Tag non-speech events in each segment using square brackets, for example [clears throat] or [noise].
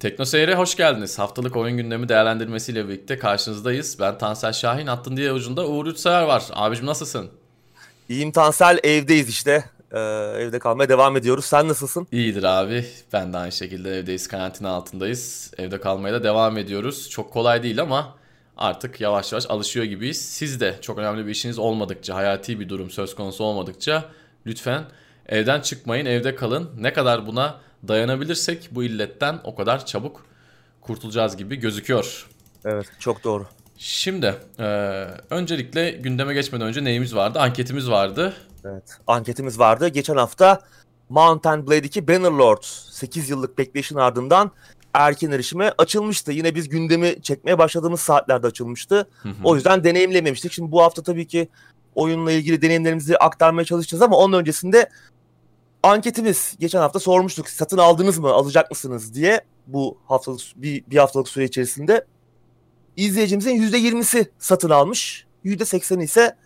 Tekno Seyir'e hoş geldiniz. Haftalık oyun gündemi değerlendirmesiyle birlikte karşınızdayız. Ben Tansel Şahin, hattın diğer ucunda Uğur Üçsever var. Abicim nasılsın? İyiyim Tansel, evdeyiz işte. Ee, evde kalmaya devam ediyoruz. Sen nasılsın? İyidir abi. Ben de aynı şekilde evdeyiz, karantina altındayız. Evde kalmaya da devam ediyoruz. Çok kolay değil ama artık yavaş yavaş alışıyor gibiyiz. Siz de çok önemli bir işiniz olmadıkça, hayati bir durum söz konusu olmadıkça lütfen evden çıkmayın, evde kalın. Ne kadar buna dayanabilirsek bu illetten o kadar çabuk kurtulacağız gibi gözüküyor. Evet çok doğru. Şimdi e, öncelikle gündeme geçmeden önce neyimiz vardı? Anketimiz vardı. Evet anketimiz vardı. Geçen hafta Mountain Blade 2 Bannerlord 8 yıllık bekleyişin ardından erken erişime açılmıştı. Yine biz gündemi çekmeye başladığımız saatlerde açılmıştı. Hı hı. O yüzden deneyimlememiştik. Şimdi bu hafta tabii ki oyunla ilgili deneyimlerimizi aktarmaya çalışacağız ama onun öncesinde anketimiz geçen hafta sormuştuk. Satın aldınız mı, alacak mısınız diye bu haftalık bir, bir haftalık süre içerisinde izleyicimizin %20'si satın almış. %80'i ise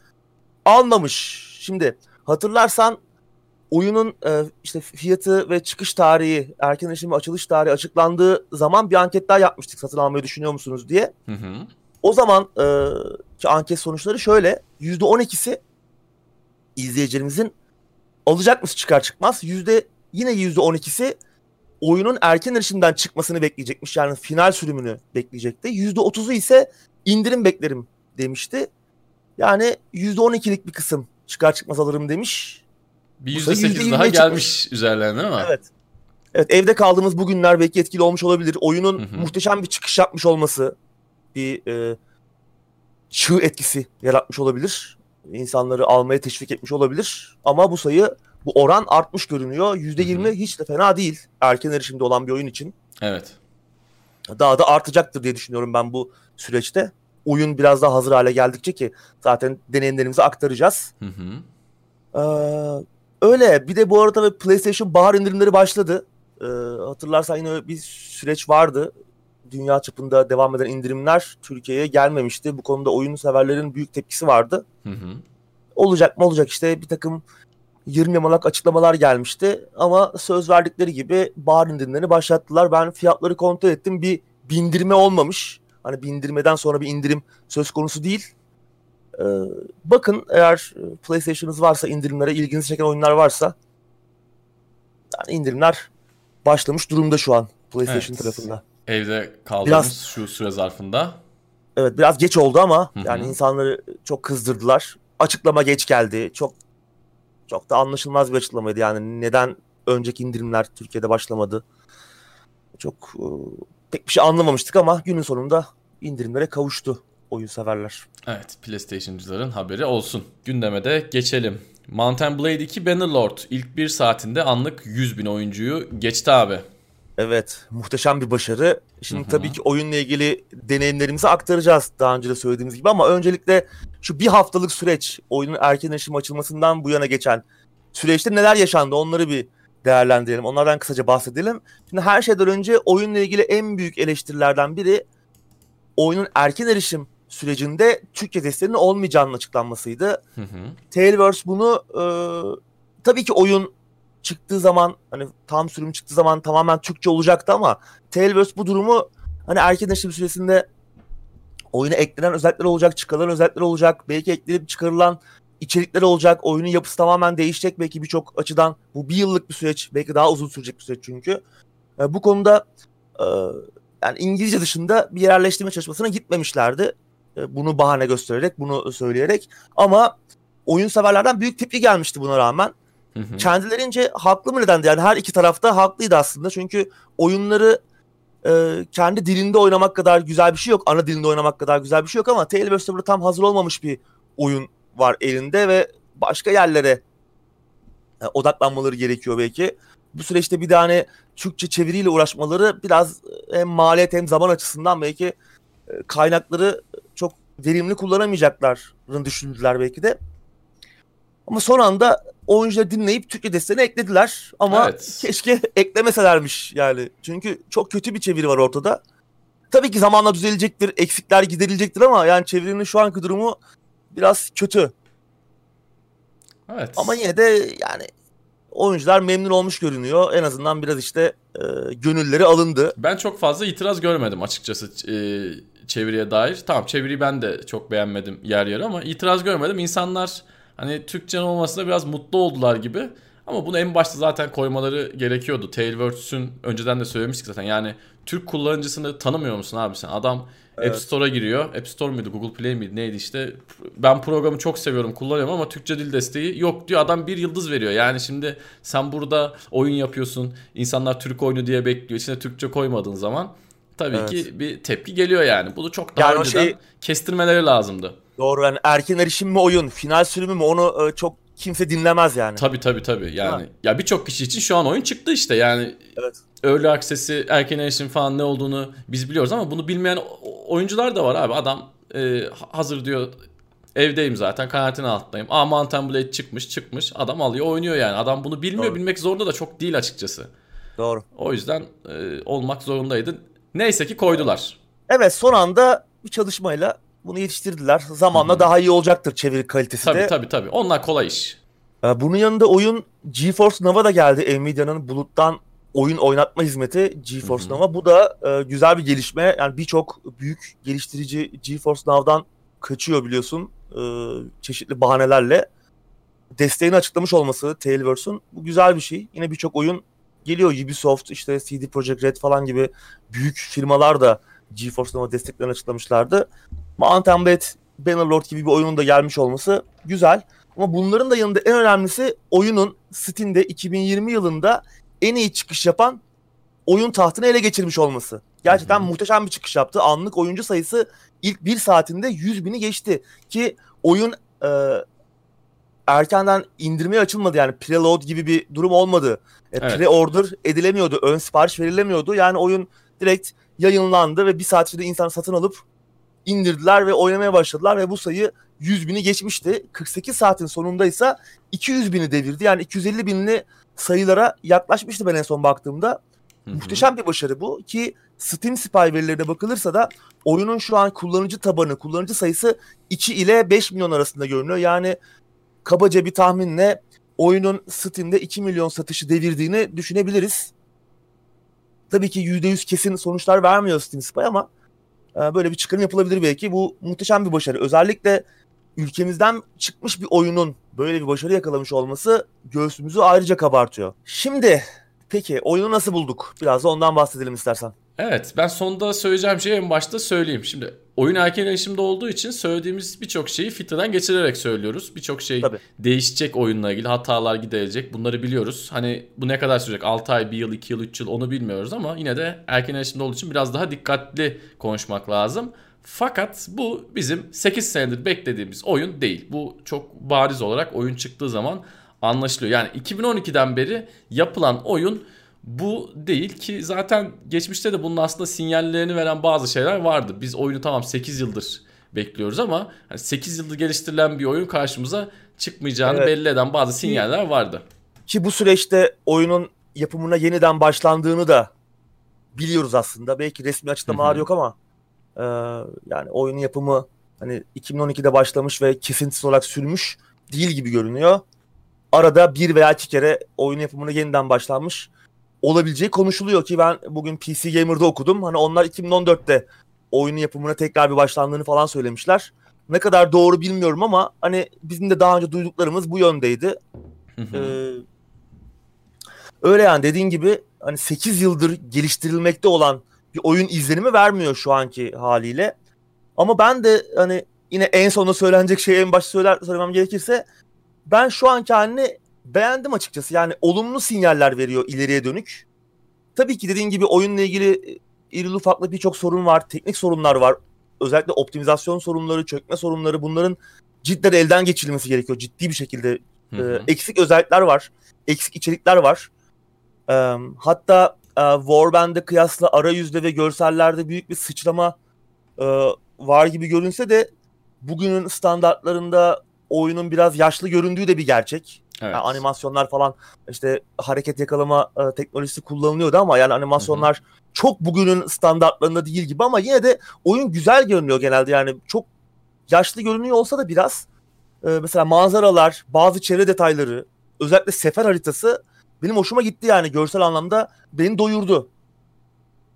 almamış. Şimdi hatırlarsan oyunun e, işte fiyatı ve çıkış tarihi, erken erişim ve açılış tarihi açıklandığı zaman bir anket daha yapmıştık satın almayı düşünüyor musunuz diye. Hı hı. O zaman e, ki anket sonuçları şöyle. %12'si izleyicilerimizin alacak mısın çıkar çıkmaz yüzde yine yüzde on ikisi oyunun erken erişimden çıkmasını bekleyecekmiş. Yani final sürümünü bekleyecekti. Yüzde otuzu ise indirim beklerim demişti. Yani yüzde on ikilik bir kısım çıkar çıkmaz alırım demiş. Bir yüzde sekiz daha gelmiş çıkmış. üzerlerine değil mi? Evet. Evet evde kaldığımız bu günler belki etkili olmuş olabilir. Oyunun hı hı. muhteşem bir çıkış yapmış olması bir e, çığ etkisi yaratmış olabilir insanları almaya teşvik etmiş olabilir. Ama bu sayı, bu oran artmış görünüyor. %20 hiç de fena değil erken erişimde olan bir oyun için. Evet. Daha da artacaktır diye düşünüyorum ben bu süreçte. Oyun biraz daha hazır hale geldikçe ki zaten deneyimlerimizi aktaracağız. Hı hı. Ee, öyle. Bir de bu arada PlayStation bahar indirimleri başladı. Ee, hatırlarsan yine bir süreç vardı dünya çapında devam eden indirimler Türkiye'ye gelmemişti. Bu konuda oyun severlerin büyük tepkisi vardı. Hı hı. Olacak mı olacak işte bir takım 20 yamalak açıklamalar gelmişti. Ama söz verdikleri gibi bahar indirimlerini başlattılar. Ben fiyatları kontrol ettim. Bir bindirme olmamış. Hani bindirmeden sonra bir indirim söz konusu değil. Ee, bakın eğer PlayStation'ınız varsa indirimlere ilginizi çeken oyunlar varsa yani indirimler başlamış durumda şu an PlayStation evet. tarafında. Evde kaldığımız biraz, şu süre zarfında. Evet biraz geç oldu ama Hı-hı. yani insanları çok kızdırdılar. Açıklama geç geldi. Çok çok da anlaşılmaz bir açıklamaydı. Yani neden önceki indirimler Türkiye'de başlamadı? Çok e, pek bir şey anlamamıştık ama günün sonunda indirimlere kavuştu oyun severler. Evet PlayStation'cıların haberi olsun. Gündeme de geçelim. Mountain Blade 2 Bannerlord ilk bir saatinde anlık 100 bin oyuncuyu geçti abi. Evet, muhteşem bir başarı. Şimdi Hı-hı. tabii ki oyunla ilgili deneyimlerimizi aktaracağız daha önce de söylediğimiz gibi ama öncelikle şu bir haftalık süreç, oyunun erken erişim açılmasından bu yana geçen süreçte neler yaşandı onları bir değerlendirelim. Onlardan kısaca bahsedelim. Şimdi her şeyden önce oyunla ilgili en büyük eleştirilerden biri oyunun erken erişim sürecinde Türkçe desteğinin olmayacağının açıklanmasıydı. Hı Tailverse bunu e, tabii ki oyun çıktığı zaman hani tam sürüm çıktığı zaman tamamen Türkçe olacaktı ama Tailverse bu durumu hani erken erişim süresinde oyuna eklenen özellikler olacak, çıkarılan özellikler olacak, belki eklenip çıkarılan içerikler olacak, oyunun yapısı tamamen değişecek belki birçok açıdan. Bu bir yıllık bir süreç, belki daha uzun sürecek bir süreç çünkü. E, bu konuda e, yani İngilizce dışında bir yerleştirme çalışmasına gitmemişlerdi. E, bunu bahane göstererek, bunu söyleyerek. Ama oyun severlerden büyük tepki gelmişti buna rağmen. Hı. Kendilerince haklı mı nedendi? Yani her iki tarafta haklıydı aslında. Çünkü oyunları e, kendi dilinde oynamak kadar güzel bir şey yok. Ana dilinde oynamak kadar güzel bir şey yok ama Tailverse'de burada tam hazır olmamış bir oyun var elinde ve başka yerlere e, odaklanmaları gerekiyor belki. Bu süreçte bir tane Türkçe çeviriyle uğraşmaları biraz hem maliyet hem zaman açısından belki e, kaynakları çok verimli kullanamayacaklarını düşündüler belki de. Ama son anda oyuncuları dinleyip Türkçe desteğini eklediler. Ama evet. keşke [laughs] eklemeselermiş yani. Çünkü çok kötü bir çeviri var ortada. Tabii ki zamanla düzelecektir, eksikler giderilecektir ama yani çevirinin şu anki durumu biraz kötü. Evet. Ama yine de yani oyuncular memnun olmuş görünüyor. En azından biraz işte e, gönülleri alındı. Ben çok fazla itiraz görmedim açıkçası e, çeviriye dair. Tamam çeviriyi ben de çok beğenmedim yer yer ama itiraz görmedim. İnsanlar hani Türkçe'nin olmasına biraz mutlu oldular gibi. Ama bunu en başta zaten koymaları gerekiyordu. Tailwords'ün önceden de söylemiştik zaten. Yani Türk kullanıcısını tanımıyor musun abi sen? Adam evet. App Store'a giriyor. App Store muydu, Google Play miydi neydi işte. Ben programı çok seviyorum, kullanıyorum ama Türkçe dil desteği yok diyor. Adam bir yıldız veriyor. Yani şimdi sen burada oyun yapıyorsun. İnsanlar Türk oyunu diye bekliyor. İçine Türkçe koymadığın zaman tabii evet. ki bir tepki geliyor yani. Bunu çok daha yani önceden şey... kestirmeleri lazımdı. Doğru yani erken erişim mi oyun, final sürümü mü onu e, çok kimse dinlemez yani. Tabii tabii tabii. Yani ha. ya birçok kişi için şu an oyun çıktı işte. Yani evet. Early Access'i, erken erişim falan ne olduğunu biz biliyoruz ama bunu bilmeyen oyuncular da var abi. Adam e, hazır diyor evdeyim zaten karantina alttayım. Aa Mountain Blade çıkmış çıkmış. Adam alıyor oynuyor yani. Adam bunu bilmiyor. Doğru. Bilmek zorunda da çok değil açıkçası. Doğru. O yüzden e, olmak zorundaydı. Neyse ki koydular. Evet son anda bir çalışmayla bunu yetiştirdiler. Zamanla Hı-hı. daha iyi olacaktır çeviri kalitesi tabii, de. Tabii tabii tabii. Onlar kolay iş. Ee, bunun yanında oyun GeForce Nova da geldi. Nvidia'nın buluttan oyun oynatma hizmeti GeForce. Nova. Bu da e, güzel bir gelişme. Yani birçok büyük geliştirici GeForce Now'dan kaçıyor biliyorsun. E, çeşitli bahanelerle. Desteğini açıklamış olması Tailverse'un bu güzel bir şey. Yine birçok oyun geliyor. Ubisoft, işte CD Projekt Red falan gibi büyük firmalar da GeForce Nova desteklerini açıklamışlardı. Mountain Blade Bannerlord gibi bir oyunun da gelmiş olması güzel. Ama bunların da yanında en önemlisi oyunun Steam'de 2020 yılında en iyi çıkış yapan oyun tahtını ele geçirmiş olması. Gerçekten Hı-hı. muhteşem bir çıkış yaptı. Anlık oyuncu sayısı ilk bir saatinde 100 bini geçti. Ki oyun e, erkenden indirmeye açılmadı yani preload gibi bir durum olmadı. E, evet. Pre-order edilemiyordu, ön sipariş verilemiyordu. Yani oyun direkt yayınlandı ve bir saat içinde insan satın alıp indirdiler ve oynamaya başladılar ve bu sayı 100 bini geçmişti. 48 saatin sonunda ise 200 bini devirdi. Yani 250 binli sayılara yaklaşmıştı ben en son baktığımda. Hı-hı. Muhteşem bir başarı bu ki Steam Spy verilerine bakılırsa da oyunun şu an kullanıcı tabanı, kullanıcı sayısı 2 ile 5 milyon arasında görünüyor. Yani kabaca bir tahminle oyunun Steam'de 2 milyon satışı devirdiğini düşünebiliriz. Tabii ki %100 kesin sonuçlar vermiyor Steam Spy ama böyle bir çıkarım yapılabilir belki. Bu muhteşem bir başarı. Özellikle ülkemizden çıkmış bir oyunun böyle bir başarı yakalamış olması göğsümüzü ayrıca kabartıyor. Şimdi peki oyunu nasıl bulduk? Biraz da ondan bahsedelim istersen. Evet ben sonda söyleyeceğim şeyi en başta söyleyeyim. Şimdi oyun erken erişimde olduğu için söylediğimiz birçok şeyi filtreden geçirerek söylüyoruz. Birçok şey Tabii. değişecek oyunla ilgili hatalar giderilecek bunları biliyoruz. Hani bu ne kadar sürecek 6 ay, 1 yıl, 2 yıl, 3 yıl onu bilmiyoruz ama yine de erken erişimde olduğu için biraz daha dikkatli konuşmak lazım. Fakat bu bizim 8 senedir beklediğimiz oyun değil. Bu çok bariz olarak oyun çıktığı zaman anlaşılıyor. Yani 2012'den beri yapılan oyun bu değil ki zaten geçmişte de bunun aslında sinyallerini veren bazı şeyler vardı. Biz oyunu tamam 8 yıldır bekliyoruz ama 8 yıldır geliştirilen bir oyun karşımıza çıkmayacağını evet. belli eden bazı sinyaller vardı. Ki bu süreçte oyunun yapımına yeniden başlandığını da biliyoruz aslında. Belki resmi açıklamalar yok ama e, yani oyunun yapımı hani 2012'de başlamış ve kesintisiz olarak sürmüş değil gibi görünüyor. Arada bir veya iki kere oyun yapımına yeniden başlanmış olabileceği konuşuluyor ki ben bugün PC Gamer'da okudum. Hani onlar 2014'te oyunun yapımına tekrar bir başlandığını falan söylemişler. Ne kadar doğru bilmiyorum ama hani bizim de daha önce duyduklarımız bu yöndeydi. ee, öyle yani dediğin gibi hani 8 yıldır geliştirilmekte olan bir oyun izlenimi vermiyor şu anki haliyle. Ama ben de hani yine en sonunda söylenecek şeyi en başta söyler, söylemem gerekirse ben şu anki halini beğendim açıkçası. Yani olumlu sinyaller veriyor ileriye dönük. Tabii ki dediğin gibi oyunla ilgili e, irili ufaklı birçok sorun var. Teknik sorunlar var. Özellikle optimizasyon sorunları, çökme sorunları bunların cidden elden geçirilmesi gerekiyor. Ciddi bir şekilde hı hı. E, eksik özellikler var. Eksik içerikler var. E, hatta e, Warband'e kıyasla arayüzde ve görsellerde büyük bir sıçrama e, var gibi görünse de bugünün standartlarında oyunun biraz yaşlı göründüğü de bir gerçek. Evet. Yani animasyonlar falan işte hareket yakalama e, teknolojisi kullanılıyordu ama yani animasyonlar Hı-hı. çok bugünün standartlarında değil gibi ama yine de oyun güzel görünüyor genelde yani çok yaşlı görünüyor olsa da biraz e, mesela manzaralar, bazı çevre detayları özellikle sefer haritası benim hoşuma gitti yani görsel anlamda beni doyurdu.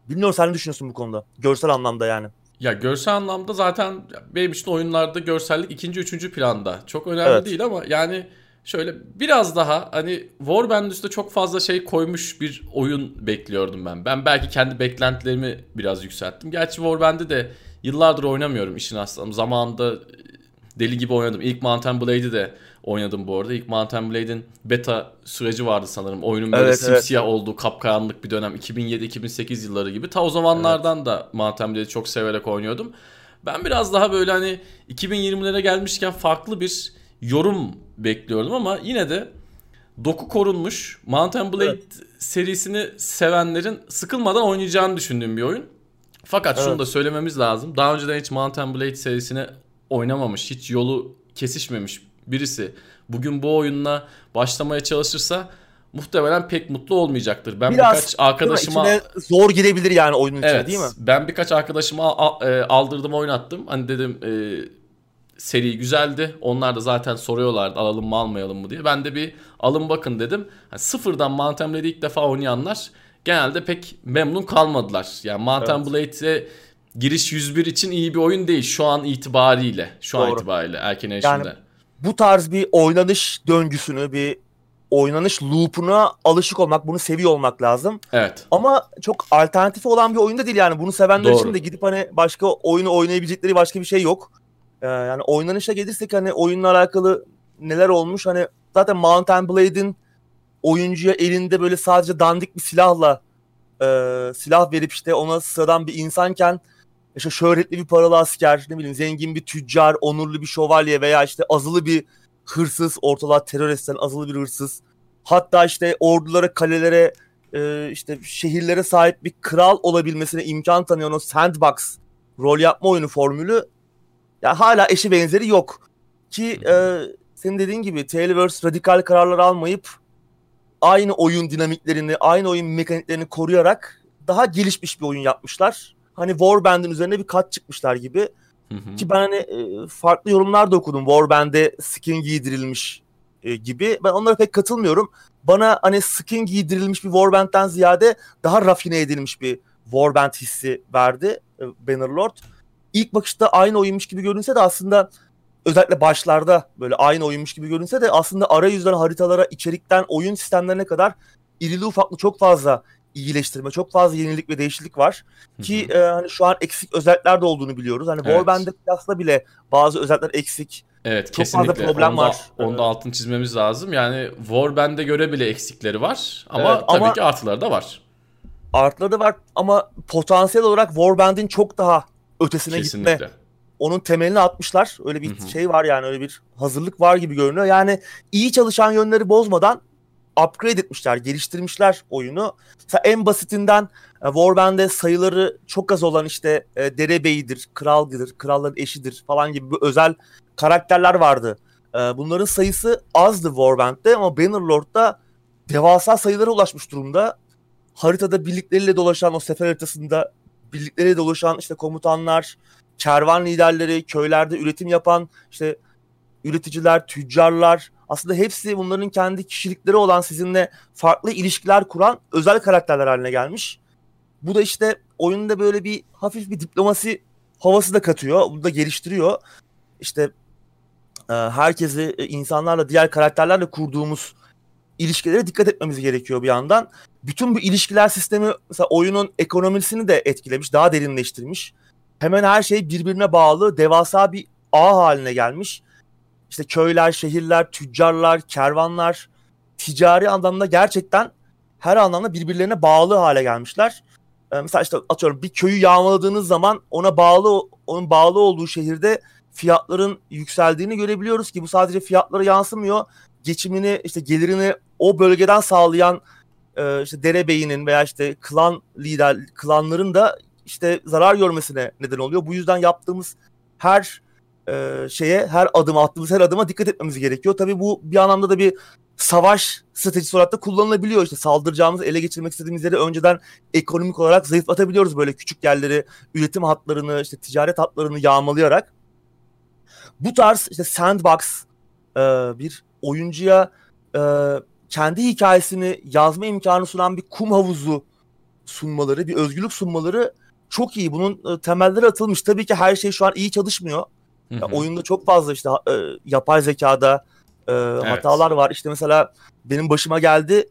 Bilmiyorum sen ne düşünüyorsun bu konuda? Görsel anlamda yani. Ya görsel anlamda zaten benim için oyunlarda görsellik ikinci, üçüncü planda. Çok önemli evet. değil ama yani şöyle biraz daha hani Warband üstüne çok fazla şey koymuş bir oyun bekliyordum ben. Ben belki kendi beklentilerimi biraz yükselttim. Gerçi Warband'i de yıllardır oynamıyorum işin aslında. Zamanında deli gibi oynadım. İlk Mountain Blade'i de oynadım bu arada. İlk Mountain Blade'in beta süreci vardı sanırım. Oyunun böyle evet, simsiyah evet. olduğu kapkaranlık bir dönem. 2007-2008 yılları gibi. Ta o zamanlardan evet. da Mountain Blade'i çok severek oynuyordum. Ben biraz daha böyle hani 2020'lere gelmişken farklı bir yorum bekliyordum ama yine de doku korunmuş. Mountain Blade evet. serisini sevenlerin sıkılmadan oynayacağını düşündüğüm bir oyun. Fakat evet. şunu da söylememiz lazım. Daha önceden hiç Mountain Blade serisini oynamamış, hiç yolu kesişmemiş birisi bugün bu oyunla başlamaya çalışırsa muhtemelen pek mutlu olmayacaktır. Ben Biraz, birkaç arkadaşıma zor girebilir yani oyunun içine değil mi? Ben birkaç arkadaşıma e, aldırdım oynattım. Hani dedim e, seri güzeldi. Onlar da zaten soruyorlardı alalım mı almayalım mı diye. Ben de bir alın bakın dedim. Yani sıfırdan Mountain Blade'i ilk defa oynayanlar genelde pek memnun kalmadılar. Yani Mountain evet. Blade'e giriş 101 için iyi bir oyun değil şu an itibariyle. Şu Doğru. an itibariyle erken yaşında. Yani bu tarz bir oynanış döngüsünü, bir oynanış loop'una alışık olmak, bunu seviyor olmak lazım. Evet. Ama çok alternatifi olan bir oyunda değil yani. Bunu sevenler Doğru. için de gidip hani başka oyunu oynayabilecekleri başka bir şey yok. Ee, yani oynanışa gelirsek hani oyunla alakalı neler olmuş hani zaten Mountain Blade'in oyuncuya elinde böyle sadece dandik bir silahla e, silah verip işte ona sıradan bir insanken işte şöhretli bir paralı asker, ne bileyim zengin bir tüccar, onurlu bir şövalye veya işte azılı bir hırsız, ortalığa terör esen azılı bir hırsız. Hatta işte ordulara, kalelere, e, işte şehirlere sahip bir kral olabilmesine imkan tanıyan o sandbox rol yapma oyunu formülü ya hala eşi benzeri yok. Ki e, senin dediğin gibi Taylorverse radikal kararlar almayıp aynı oyun dinamiklerini, aynı oyun mekaniklerini koruyarak daha gelişmiş bir oyun yapmışlar hani Warband'in üzerine bir kat çıkmışlar gibi. Hı hı. Ki ben hani e, farklı yorumlar da okudum. Warband'e skin giydirilmiş e, gibi. Ben onlara pek katılmıyorum. Bana hani skin giydirilmiş bir Warband'den ziyade daha rafine edilmiş bir Warband hissi verdi e, Bannerlord. İlk bakışta aynı oyunmuş gibi görünse de aslında özellikle başlarda böyle aynı oyunmuş gibi görünse de aslında arayüzden haritalara, içerikten oyun sistemlerine kadar irili ufaklı çok fazla iyileştirme, çok fazla yenilik ve değişiklik var. Ki e, hani şu an eksik özellikler de olduğunu biliyoruz. Hani evet. Kıyasla bile bazı özellikler eksik. Evet çok kesinlikle. fazla problem onda, var. Onda altını çizmemiz lazım. Yani Warband'e göre bile eksikleri var ama evet, tabii ama, ki artıları da var. Artıları da var ama potansiyel olarak Warband'in çok daha ötesine kesinlikle. gitme onun temelini atmışlar. Öyle bir Hı-hı. şey var yani öyle bir hazırlık var gibi görünüyor. Yani iyi çalışan yönleri bozmadan upgrade etmişler, geliştirmişler oyunu. Mesela en basitinden e, Warband'de sayıları çok az olan işte e, derebeyidir, kraldır, kralların eşidir falan gibi bir özel karakterler vardı. E, bunların sayısı azdı Warband'de ama Bannerlord'da devasa sayılara ulaşmış durumda. Haritada birlikleriyle dolaşan o sefer haritasında birlikleriyle dolaşan işte komutanlar, kervan liderleri, köylerde üretim yapan işte üreticiler, tüccarlar aslında hepsi bunların kendi kişilikleri olan sizinle farklı ilişkiler kuran özel karakterler haline gelmiş. Bu da işte oyunda böyle bir hafif bir diplomasi havası da katıyor. Bunu da geliştiriyor. İşte herkesi e, insanlarla diğer karakterlerle kurduğumuz ilişkilere dikkat etmemiz gerekiyor bir yandan. Bütün bu ilişkiler sistemi mesela oyunun ekonomisini de etkilemiş, daha derinleştirmiş. Hemen her şey birbirine bağlı, devasa bir ağ haline gelmiş işte köyler, şehirler, tüccarlar, kervanlar ticari anlamda gerçekten her anlamda birbirlerine bağlı hale gelmişler. Ee, mesela işte atıyorum bir köyü yağmaladığınız zaman ona bağlı onun bağlı olduğu şehirde fiyatların yükseldiğini görebiliyoruz ki bu sadece fiyatlara yansımıyor. Geçimini işte gelirini o bölgeden sağlayan e, işte derebeyinin veya işte klan lider klanların da işte zarar görmesine neden oluyor. Bu yüzden yaptığımız her e, şeye her adım attığımız her adıma dikkat etmemiz gerekiyor. Tabii bu bir anlamda da bir savaş stratejisi olarak da kullanılabiliyor. İşte saldıracağımız, ele geçirmek istediğimiz yeri önceden ekonomik olarak zayıflatabiliyoruz böyle küçük yerleri, üretim hatlarını, işte ticaret hatlarını yağmalayarak. Bu tarz işte sandbox e, bir oyuncuya e, kendi hikayesini yazma imkanı sunan bir kum havuzu sunmaları, bir özgürlük sunmaları çok iyi. Bunun e, temelleri atılmış. Tabii ki her şey şu an iyi çalışmıyor. Hı hı. oyunda çok fazla işte e, yapay zekada e, evet. hatalar var. İşte mesela benim başıma geldi.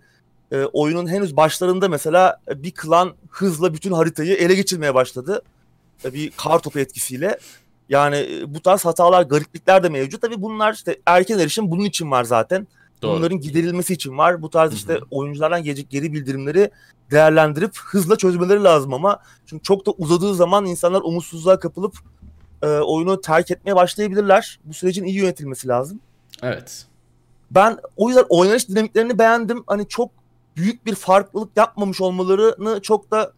E, oyunun henüz başlarında mesela bir klan hızla bütün haritayı ele geçirmeye başladı. E, bir kar topu etkisiyle. Yani bu tarz hatalar, gariplikler de mevcut. Tabii bunlar işte erken erişim bunun için var zaten. Doğru. Bunların giderilmesi için var. Bu tarz işte Hı-hı. oyunculardan gelecek geri bildirimleri değerlendirip hızla çözmeleri lazım ama çünkü çok da uzadığı zaman insanlar umutsuzluğa kapılıp e, oyunu terk etmeye başlayabilirler. Bu sürecin iyi yönetilmesi lazım. Evet. Ben o yüzden oynanış dinamiklerini beğendim. Hani çok büyük bir farklılık yapmamış olmalarını çok da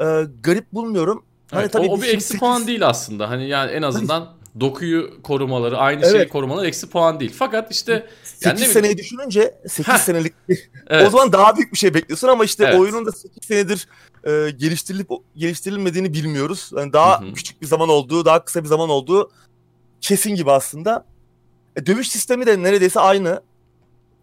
e, garip bulmuyorum. Hani evet, tabii o, o bir eksi 8... puan değil aslında. Hani yani en azından dokuyu korumaları, aynı evet. şeyi korumaları eksi puan değil. Fakat işte 8 yani seneyi düşününce 8 Heh. senelik evet. o zaman daha büyük bir şey bekliyorsun ama işte evet. oyunun da 8 senedir e, geliştirilip geliştirilmediğini bilmiyoruz. Yani daha Hı-hı. küçük bir zaman olduğu, daha kısa bir zaman olduğu kesin gibi aslında. E, dövüş sistemi de neredeyse aynı.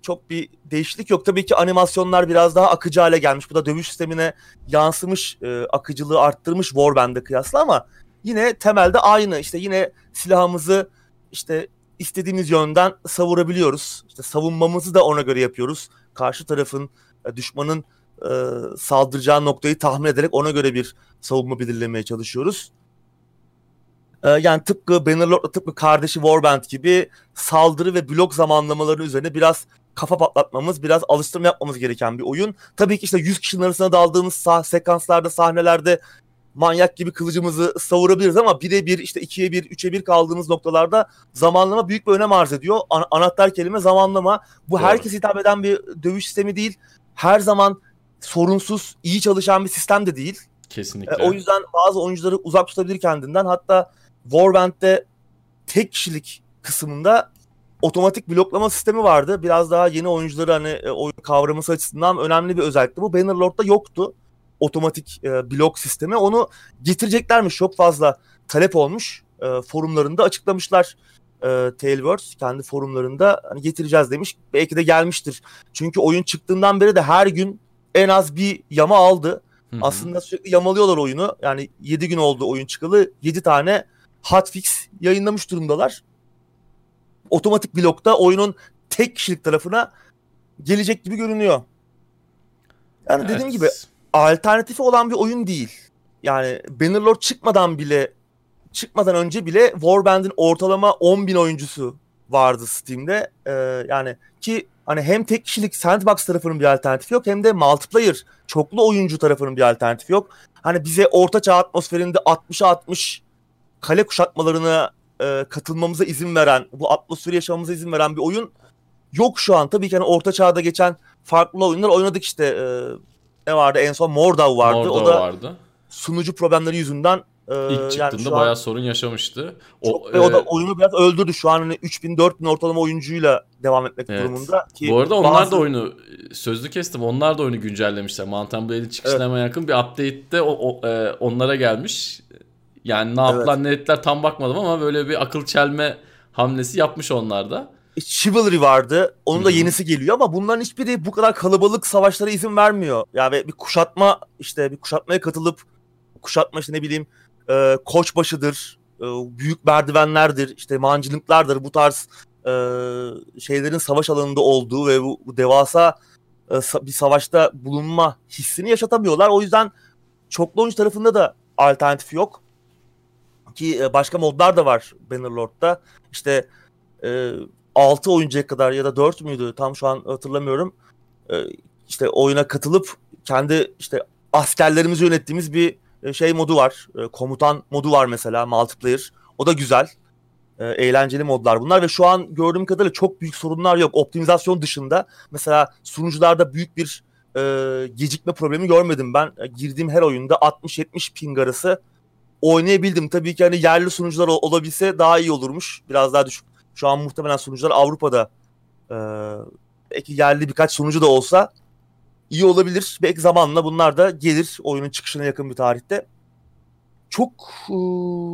Çok bir değişiklik yok. Tabii ki animasyonlar biraz daha akıcı hale gelmiş. Bu da dövüş sistemine yansımış, e, akıcılığı arttırmış Warband'e kıyasla ama yine temelde aynı. İşte yine silahımızı işte istediğimiz yönden savurabiliyoruz. İşte savunmamızı da ona göre yapıyoruz. Karşı tarafın, e, düşmanın e, saldıracağı noktayı tahmin ederek ona göre bir savunma belirlemeye çalışıyoruz. E, yani tıpkı Bannerlord'la tıpkı kardeşi Warband gibi saldırı ve blok zamanlamaları üzerine biraz kafa patlatmamız, biraz alıştırma yapmamız gereken bir oyun. Tabii ki işte 100 kişinin arasına daldığımız sah- sekanslarda, sahnelerde manyak gibi kılıcımızı savurabiliriz ama bire bir işte ikiye bir, üçe bir kaldığımız noktalarda zamanlama büyük bir önem arz ediyor. An- anahtar kelime zamanlama. Bu Doğru. herkese hitap eden bir dövüş sistemi değil. Her zaman sorunsuz, iyi çalışan bir sistem de değil. Kesinlikle. E, o yüzden bazı oyuncuları uzak tutabilir kendinden. Hatta Warband'de tek kişilik kısmında otomatik bloklama sistemi vardı. Biraz daha yeni oyuncuları hani e, oyun kavraması açısından önemli bir özellikti. Bu Bannerlord'da yoktu otomatik e, blok sistemi. Onu getireceklermiş çok fazla talep olmuş. E, forumlarında açıklamışlar e, Tailwords kendi forumlarında hani getireceğiz demiş. Belki de gelmiştir. Çünkü oyun çıktığından beri de her gün en az bir yama aldı. Hı-hı. Aslında sürekli yamalıyorlar oyunu. Yani 7 gün oldu oyun çıkalı. 7 tane hotfix yayınlamış durumdalar. Otomatik blokta oyunun tek kişilik tarafına gelecek gibi görünüyor. Yani evet. dediğim gibi alternatifi olan bir oyun değil. Yani Bannerlord çıkmadan bile çıkmadan önce bile Warband'in ortalama 10 bin oyuncusu vardı Steam'de. Ee, yani ki hani hem tek kişilik sandbox tarafının bir alternatifi yok hem de multiplayer çoklu oyuncu tarafının bir alternatifi yok. Hani bize orta çağ atmosferinde 60'a 60 kale kuşatmalarına e, katılmamıza izin veren, bu atmosferi yaşamamıza izin veren bir oyun yok şu an. Tabii ki hani orta çağda geçen farklı oyunlar oynadık işte. E, ne vardı en son Mordau vardı. Mordau o da vardı. sunucu problemleri yüzünden e, İlk çıktığında yani bayağı an, sorun yaşamıştı. O, çok, e, o da oyunu biraz öldürdü. Şu an hani 3000 4000 ortalama oyuncuyla devam etmek evet. durumunda ki Bu arada onlar bazı... da oyunu sözlü kestim. Onlar da oyunu güncellemişler. Mountain Blade çıkışına evet. yakın bir update'te o, o, e, onlara gelmiş. Yani ne yaptılar evet. ne ettiler tam bakmadım ama böyle bir akıl çelme hamlesi yapmış onlar da. Chivalry vardı. Onun da yenisi geliyor ama bunların hiçbiri bu kadar kalabalık savaşlara izin vermiyor. Yani bir kuşatma işte bir kuşatmaya katılıp kuşatma işte ne bileyim e, koçbaşıdır, e, büyük merdivenlerdir, işte mancınıklardır bu tarz e, şeylerin savaş alanında olduğu ve bu, bu devasa e, bir savaşta bulunma hissini yaşatamıyorlar. O yüzden çoklu oyuncu tarafında da alternatif yok. Ki e, başka modlar da var Bannerlord'da. İşte e, 6 oyuncuya kadar ya da 4 müydü tam şu an hatırlamıyorum. E, işte oyuna katılıp kendi işte askerlerimizi yönettiğimiz bir e, şey modu var. E, komutan modu var mesela multiplayer. O da güzel. E, eğlenceli modlar bunlar ve şu an gördüğüm kadarıyla çok büyük sorunlar yok. Optimizasyon dışında mesela sunucularda büyük bir e, gecikme problemi görmedim ben. E, girdiğim her oyunda 60-70 ping arası oynayabildim. Tabii ki hani yerli sunucular olabilse daha iyi olurmuş. Biraz daha düşük şu an muhtemelen sunucular Avrupa'da e, belki yerli birkaç sunucu da olsa iyi olabilir. Belki zamanla bunlar da gelir oyunun çıkışına yakın bir tarihte. Çok e,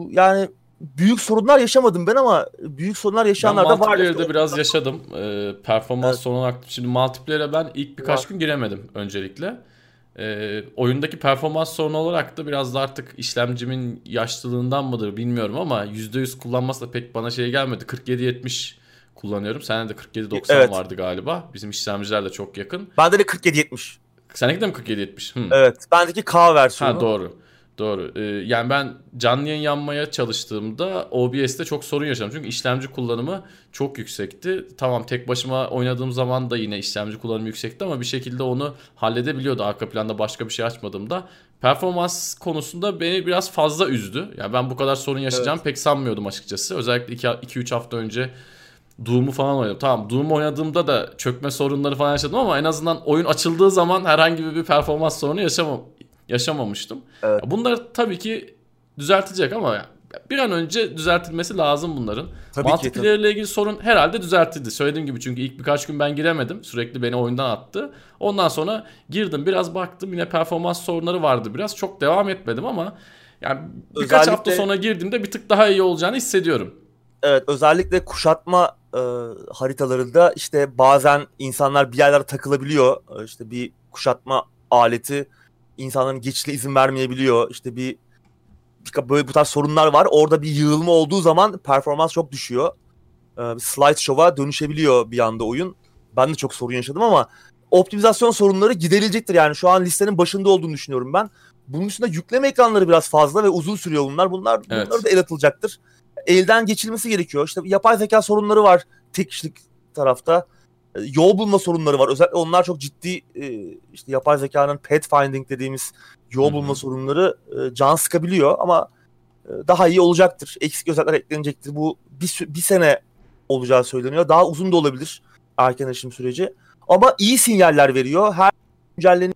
yani büyük sorunlar yaşamadım ben ama büyük sorunlar yaşayanlar da var. Multiplayer'da biraz yaşadım. Ee, performans evet. sorunu olarak. Şimdi multiplayer'e ben ilk birkaç var. gün giremedim öncelikle. Ee, oyundaki performans sorunu olarak da biraz da artık işlemcimin yaşlılığından mıdır bilmiyorum ama %100 kullanması da pek bana şey gelmedi. 47-70 kullanıyorum. Sende de 47-90 evet. vardı galiba. Bizim işlemciler de çok yakın. Bende de 47-70. Seninki de mi 47-70? Hmm. Evet. Bendeki K versiyonu. Ha doğru. Doğru. Ee, yani ben canlı yayın yanmaya çalıştığımda OBS'te çok sorun yaşadım. Çünkü işlemci kullanımı çok yüksekti. Tamam tek başıma oynadığım zaman da yine işlemci kullanımı yüksekti ama bir şekilde onu halledebiliyordu arka planda başka bir şey açmadığımda. Performans konusunda beni biraz fazla üzdü. Yani ben bu kadar sorun yaşayacağım evet. pek sanmıyordum açıkçası. Özellikle 2-3 hafta önce Doom'u falan oynadım. Tamam Doom oynadığımda da çökme sorunları falan yaşadım ama en azından oyun açıldığı zaman herhangi bir performans sorunu yaşamam yaşamamıştım. Evet. Bunlar tabii ki düzeltecek ama bir an önce düzeltilmesi lazım bunların. Tabii Multiplayer ile ilgili sorun herhalde düzeltildi. Söylediğim gibi çünkü ilk birkaç gün ben giremedim. Sürekli beni oyundan attı. Ondan sonra girdim biraz baktım yine performans sorunları vardı biraz. Çok devam etmedim ama yani birkaç özellikle, hafta sonra girdiğimde bir tık daha iyi olacağını hissediyorum. Evet özellikle kuşatma e, haritalarında işte bazen insanlar bir yerlere takılabiliyor. E, işte bir kuşatma aleti insanların geçişine izin vermeyebiliyor. İşte bir, bir böyle bu tarz sorunlar var. Orada bir yığılma olduğu zaman performans çok düşüyor. Ee, slide show'a dönüşebiliyor bir anda oyun. Ben de çok sorun yaşadım ama optimizasyon sorunları giderilecektir. Yani şu an listenin başında olduğunu düşünüyorum ben. Bunun dışında yükleme ekranları biraz fazla ve uzun sürüyor bunlar. Bunlar evet. bunları da el atılacaktır. Elden geçilmesi gerekiyor. İşte yapay zeka sorunları var tek kişilik tarafta. E, yol bulma sorunları var. Özellikle onlar çok ciddi e, işte yapay zekanın pathfinding dediğimiz yol bulma Hı-hı. sorunları e, can sıkabiliyor ama daha iyi olacaktır. Eksik özellikler eklenecektir. Bu bir, bir sene olacağı söyleniyor. Daha uzun da olabilir erken erişim süreci. Ama iyi sinyaller veriyor. Her güncelleni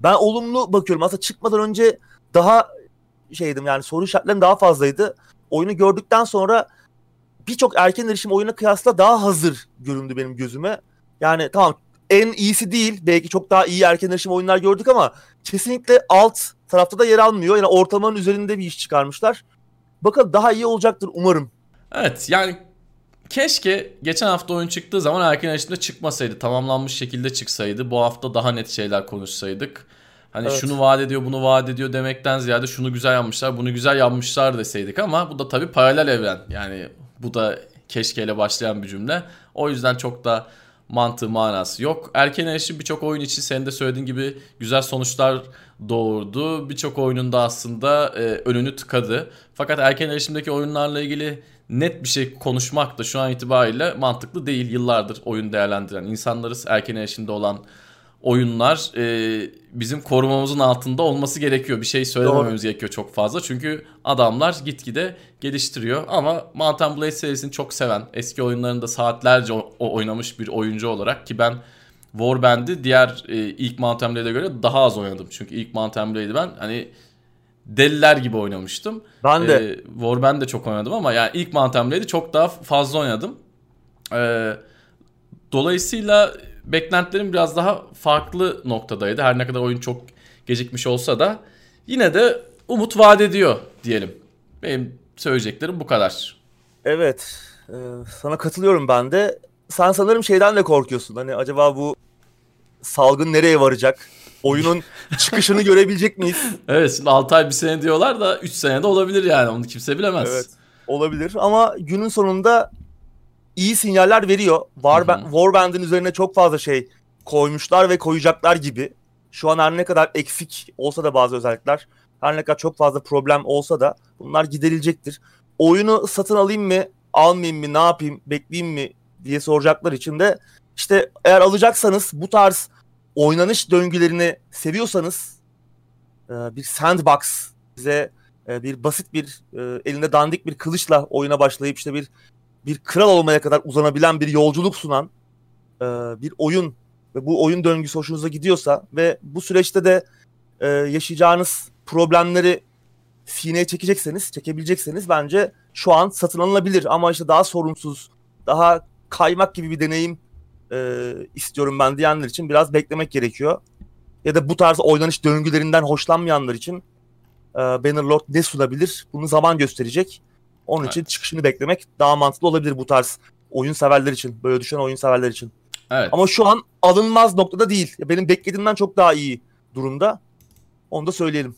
ben olumlu bakıyorum. Aslında çıkmadan önce daha şeydim yani soru işaretlerim daha fazlaydı. Oyunu gördükten sonra birçok erken erişim oyuna kıyasla daha hazır göründü benim gözüme. Yani tamam en iyisi değil. Belki çok daha iyi erken erişim oyunlar gördük ama kesinlikle alt tarafta da yer almıyor. Yani ortalamanın üzerinde bir iş çıkarmışlar. Bakalım daha iyi olacaktır umarım. Evet yani keşke geçen hafta oyun çıktığı zaman erken erişimde çıkmasaydı. Tamamlanmış şekilde çıksaydı. Bu hafta daha net şeyler konuşsaydık. Hani evet. şunu vaat ediyor bunu vaat ediyor demekten ziyade şunu güzel yapmışlar bunu güzel yapmışlar deseydik ama bu da tabii paralel evren. Yani bu da keşkeyle başlayan bir cümle. O yüzden çok da mantığı manası yok. Erken erişim birçok oyun için senin de söylediğin gibi güzel sonuçlar doğurdu. Birçok oyununda aslında e, önünü tıkadı. Fakat erken erişimdeki oyunlarla ilgili net bir şey konuşmak da şu an itibariyle mantıklı değil. Yıllardır oyun değerlendiren insanlarız. Erken erişimde olan oyunlar e, bizim korumamızın altında olması gerekiyor. Bir şey söylemememiz Doğru. gerekiyor çok fazla. Çünkü adamlar gitgide geliştiriyor. Ama Mountain Blade serisini çok seven, eski oyunlarında saatlerce o, oynamış bir oyuncu olarak ki ben Warband'i diğer e, ilk Mountain Blade'e göre daha az oynadım. Çünkü ilk Mountain Blade'i ben hani deliler gibi oynamıştım. Ben de. E, Warband de çok oynadım ama yani ilk Mountain Blade'i çok daha fazla oynadım. E, dolayısıyla beklentilerim biraz daha farklı noktadaydı. Her ne kadar oyun çok gecikmiş olsa da yine de umut vaat ediyor diyelim. Benim söyleyeceklerim bu kadar. Evet. E, sana katılıyorum ben de. Sen sanırım şeyden de korkuyorsun. Hani acaba bu salgın nereye varacak? Oyunun [laughs] çıkışını görebilecek miyiz? Evet şimdi 6 ay bir sene diyorlar da 3 sene de olabilir yani onu kimse bilemez. Evet olabilir ama günün sonunda iyi sinyaller veriyor. Warband, Warband'in üzerine çok fazla şey koymuşlar ve koyacaklar gibi. Şu an her ne kadar eksik olsa da bazı özellikler, her ne kadar çok fazla problem olsa da bunlar giderilecektir. Oyunu satın alayım mı, almayayım mı, ne yapayım, bekleyeyim mi diye soracaklar için de işte eğer alacaksanız bu tarz oynanış döngülerini seviyorsanız e, bir sandbox size e, bir basit bir e, elinde dandik bir kılıçla oyuna başlayıp işte bir bir kral olmaya kadar uzanabilen bir yolculuk sunan e, bir oyun ve bu oyun döngüsü hoşunuza gidiyorsa ve bu süreçte de e, yaşayacağınız problemleri sineye çekecekseniz, çekebilecekseniz bence şu an satın alınabilir ama işte daha sorunsuz, daha kaymak gibi bir deneyim e, istiyorum ben diyenler için biraz beklemek gerekiyor. Ya da bu tarz oynanış döngülerinden hoşlanmayanlar için e, Bannerlord ne sunabilir? Bunu zaman gösterecek. Onun için Evet. çıkışını beklemek daha mantıklı olabilir bu tarz oyun severler için. Böyle düşünen oyun severler için. Evet. Ama şu an alınmaz noktada değil. Benim beklediğimden çok daha iyi durumda. Onu da söyleyelim.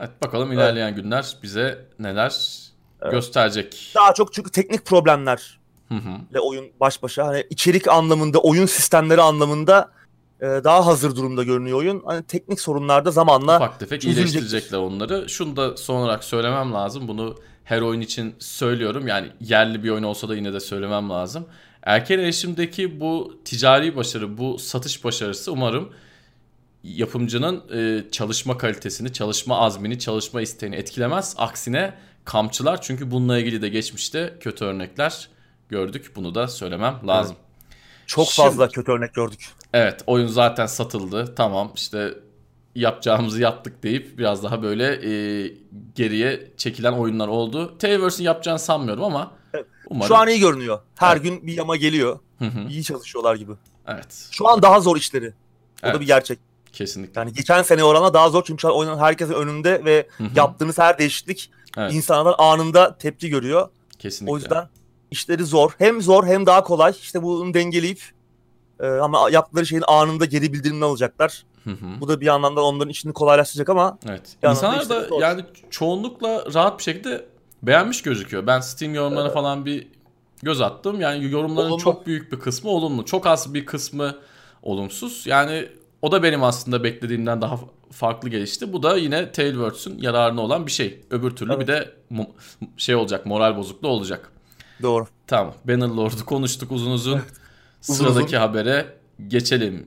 Evet bakalım ilerleyen günler bize neler Evet. gösterecek. Daha çok çünkü teknik problemler ile oyun baş başa. Hani içerik anlamında, oyun sistemleri anlamında e, daha hazır durumda görünüyor oyun. Hani teknik sorunlarda zamanla Ufak tefek iyileştirecekler onları. Şunu da son olarak söylemem lazım. Bunu her oyun için söylüyorum. Yani yerli bir oyun olsa da yine de söylemem lazım. Erken erişimdeki bu ticari başarı, bu satış başarısı umarım yapımcının e, çalışma kalitesini, çalışma azmini, çalışma isteğini etkilemez. Aksine kamçılar çünkü bununla ilgili de geçmişte kötü örnekler gördük. Bunu da söylemem lazım. çok Şimdi- fazla kötü örnek gördük. Evet oyun zaten satıldı. Tamam işte yapacağımızı yaptık deyip biraz daha böyle e, geriye çekilen oyunlar oldu. Tailverse'in yapacağını sanmıyorum ama umarım. Şu an iyi görünüyor. Her Evet. gün bir yama geliyor. Hı hı, İyi çalışıyorlar gibi. evet Şu an daha zor işleri. O Evet. da bir gerçek. kesinlikle. Yani geçen sene oranla daha zor çünkü şu an oyunun herkesin önünde ve Hı hı, yaptığınız her değişiklik Evet. insanlar anında tepki görüyor. kesinlikle. O yüzden işleri zor. Hem zor hem daha kolay. İşte bunu dengeleyip e, ama yaptıkları şeyin anında geri bildirimini alacaklar. Hı hı, Bu da bir yandan da onların işini kolaylaştıracak ama evet. İnsanlar da zor. yani çoğunlukla rahat bir şekilde beğenmiş gözüküyor. Ben Steam yorumlarına Evet. falan bir göz attım. Yani yorumların Olumlu. çok büyük bir kısmı olumlu. Çok az bir kısmı olumsuz. Yani o da benim aslında beklediğimden daha farklı gelişti. Bu da yine Tailwords'ün yararına olan bir şey. Öbür türlü bir de şey olacak, moral bozukluğu olacak. doğru. Tamam. Bannerlord'u konuştuk uzun uzun. Uzun Sıradaki uzun. habere geçelim.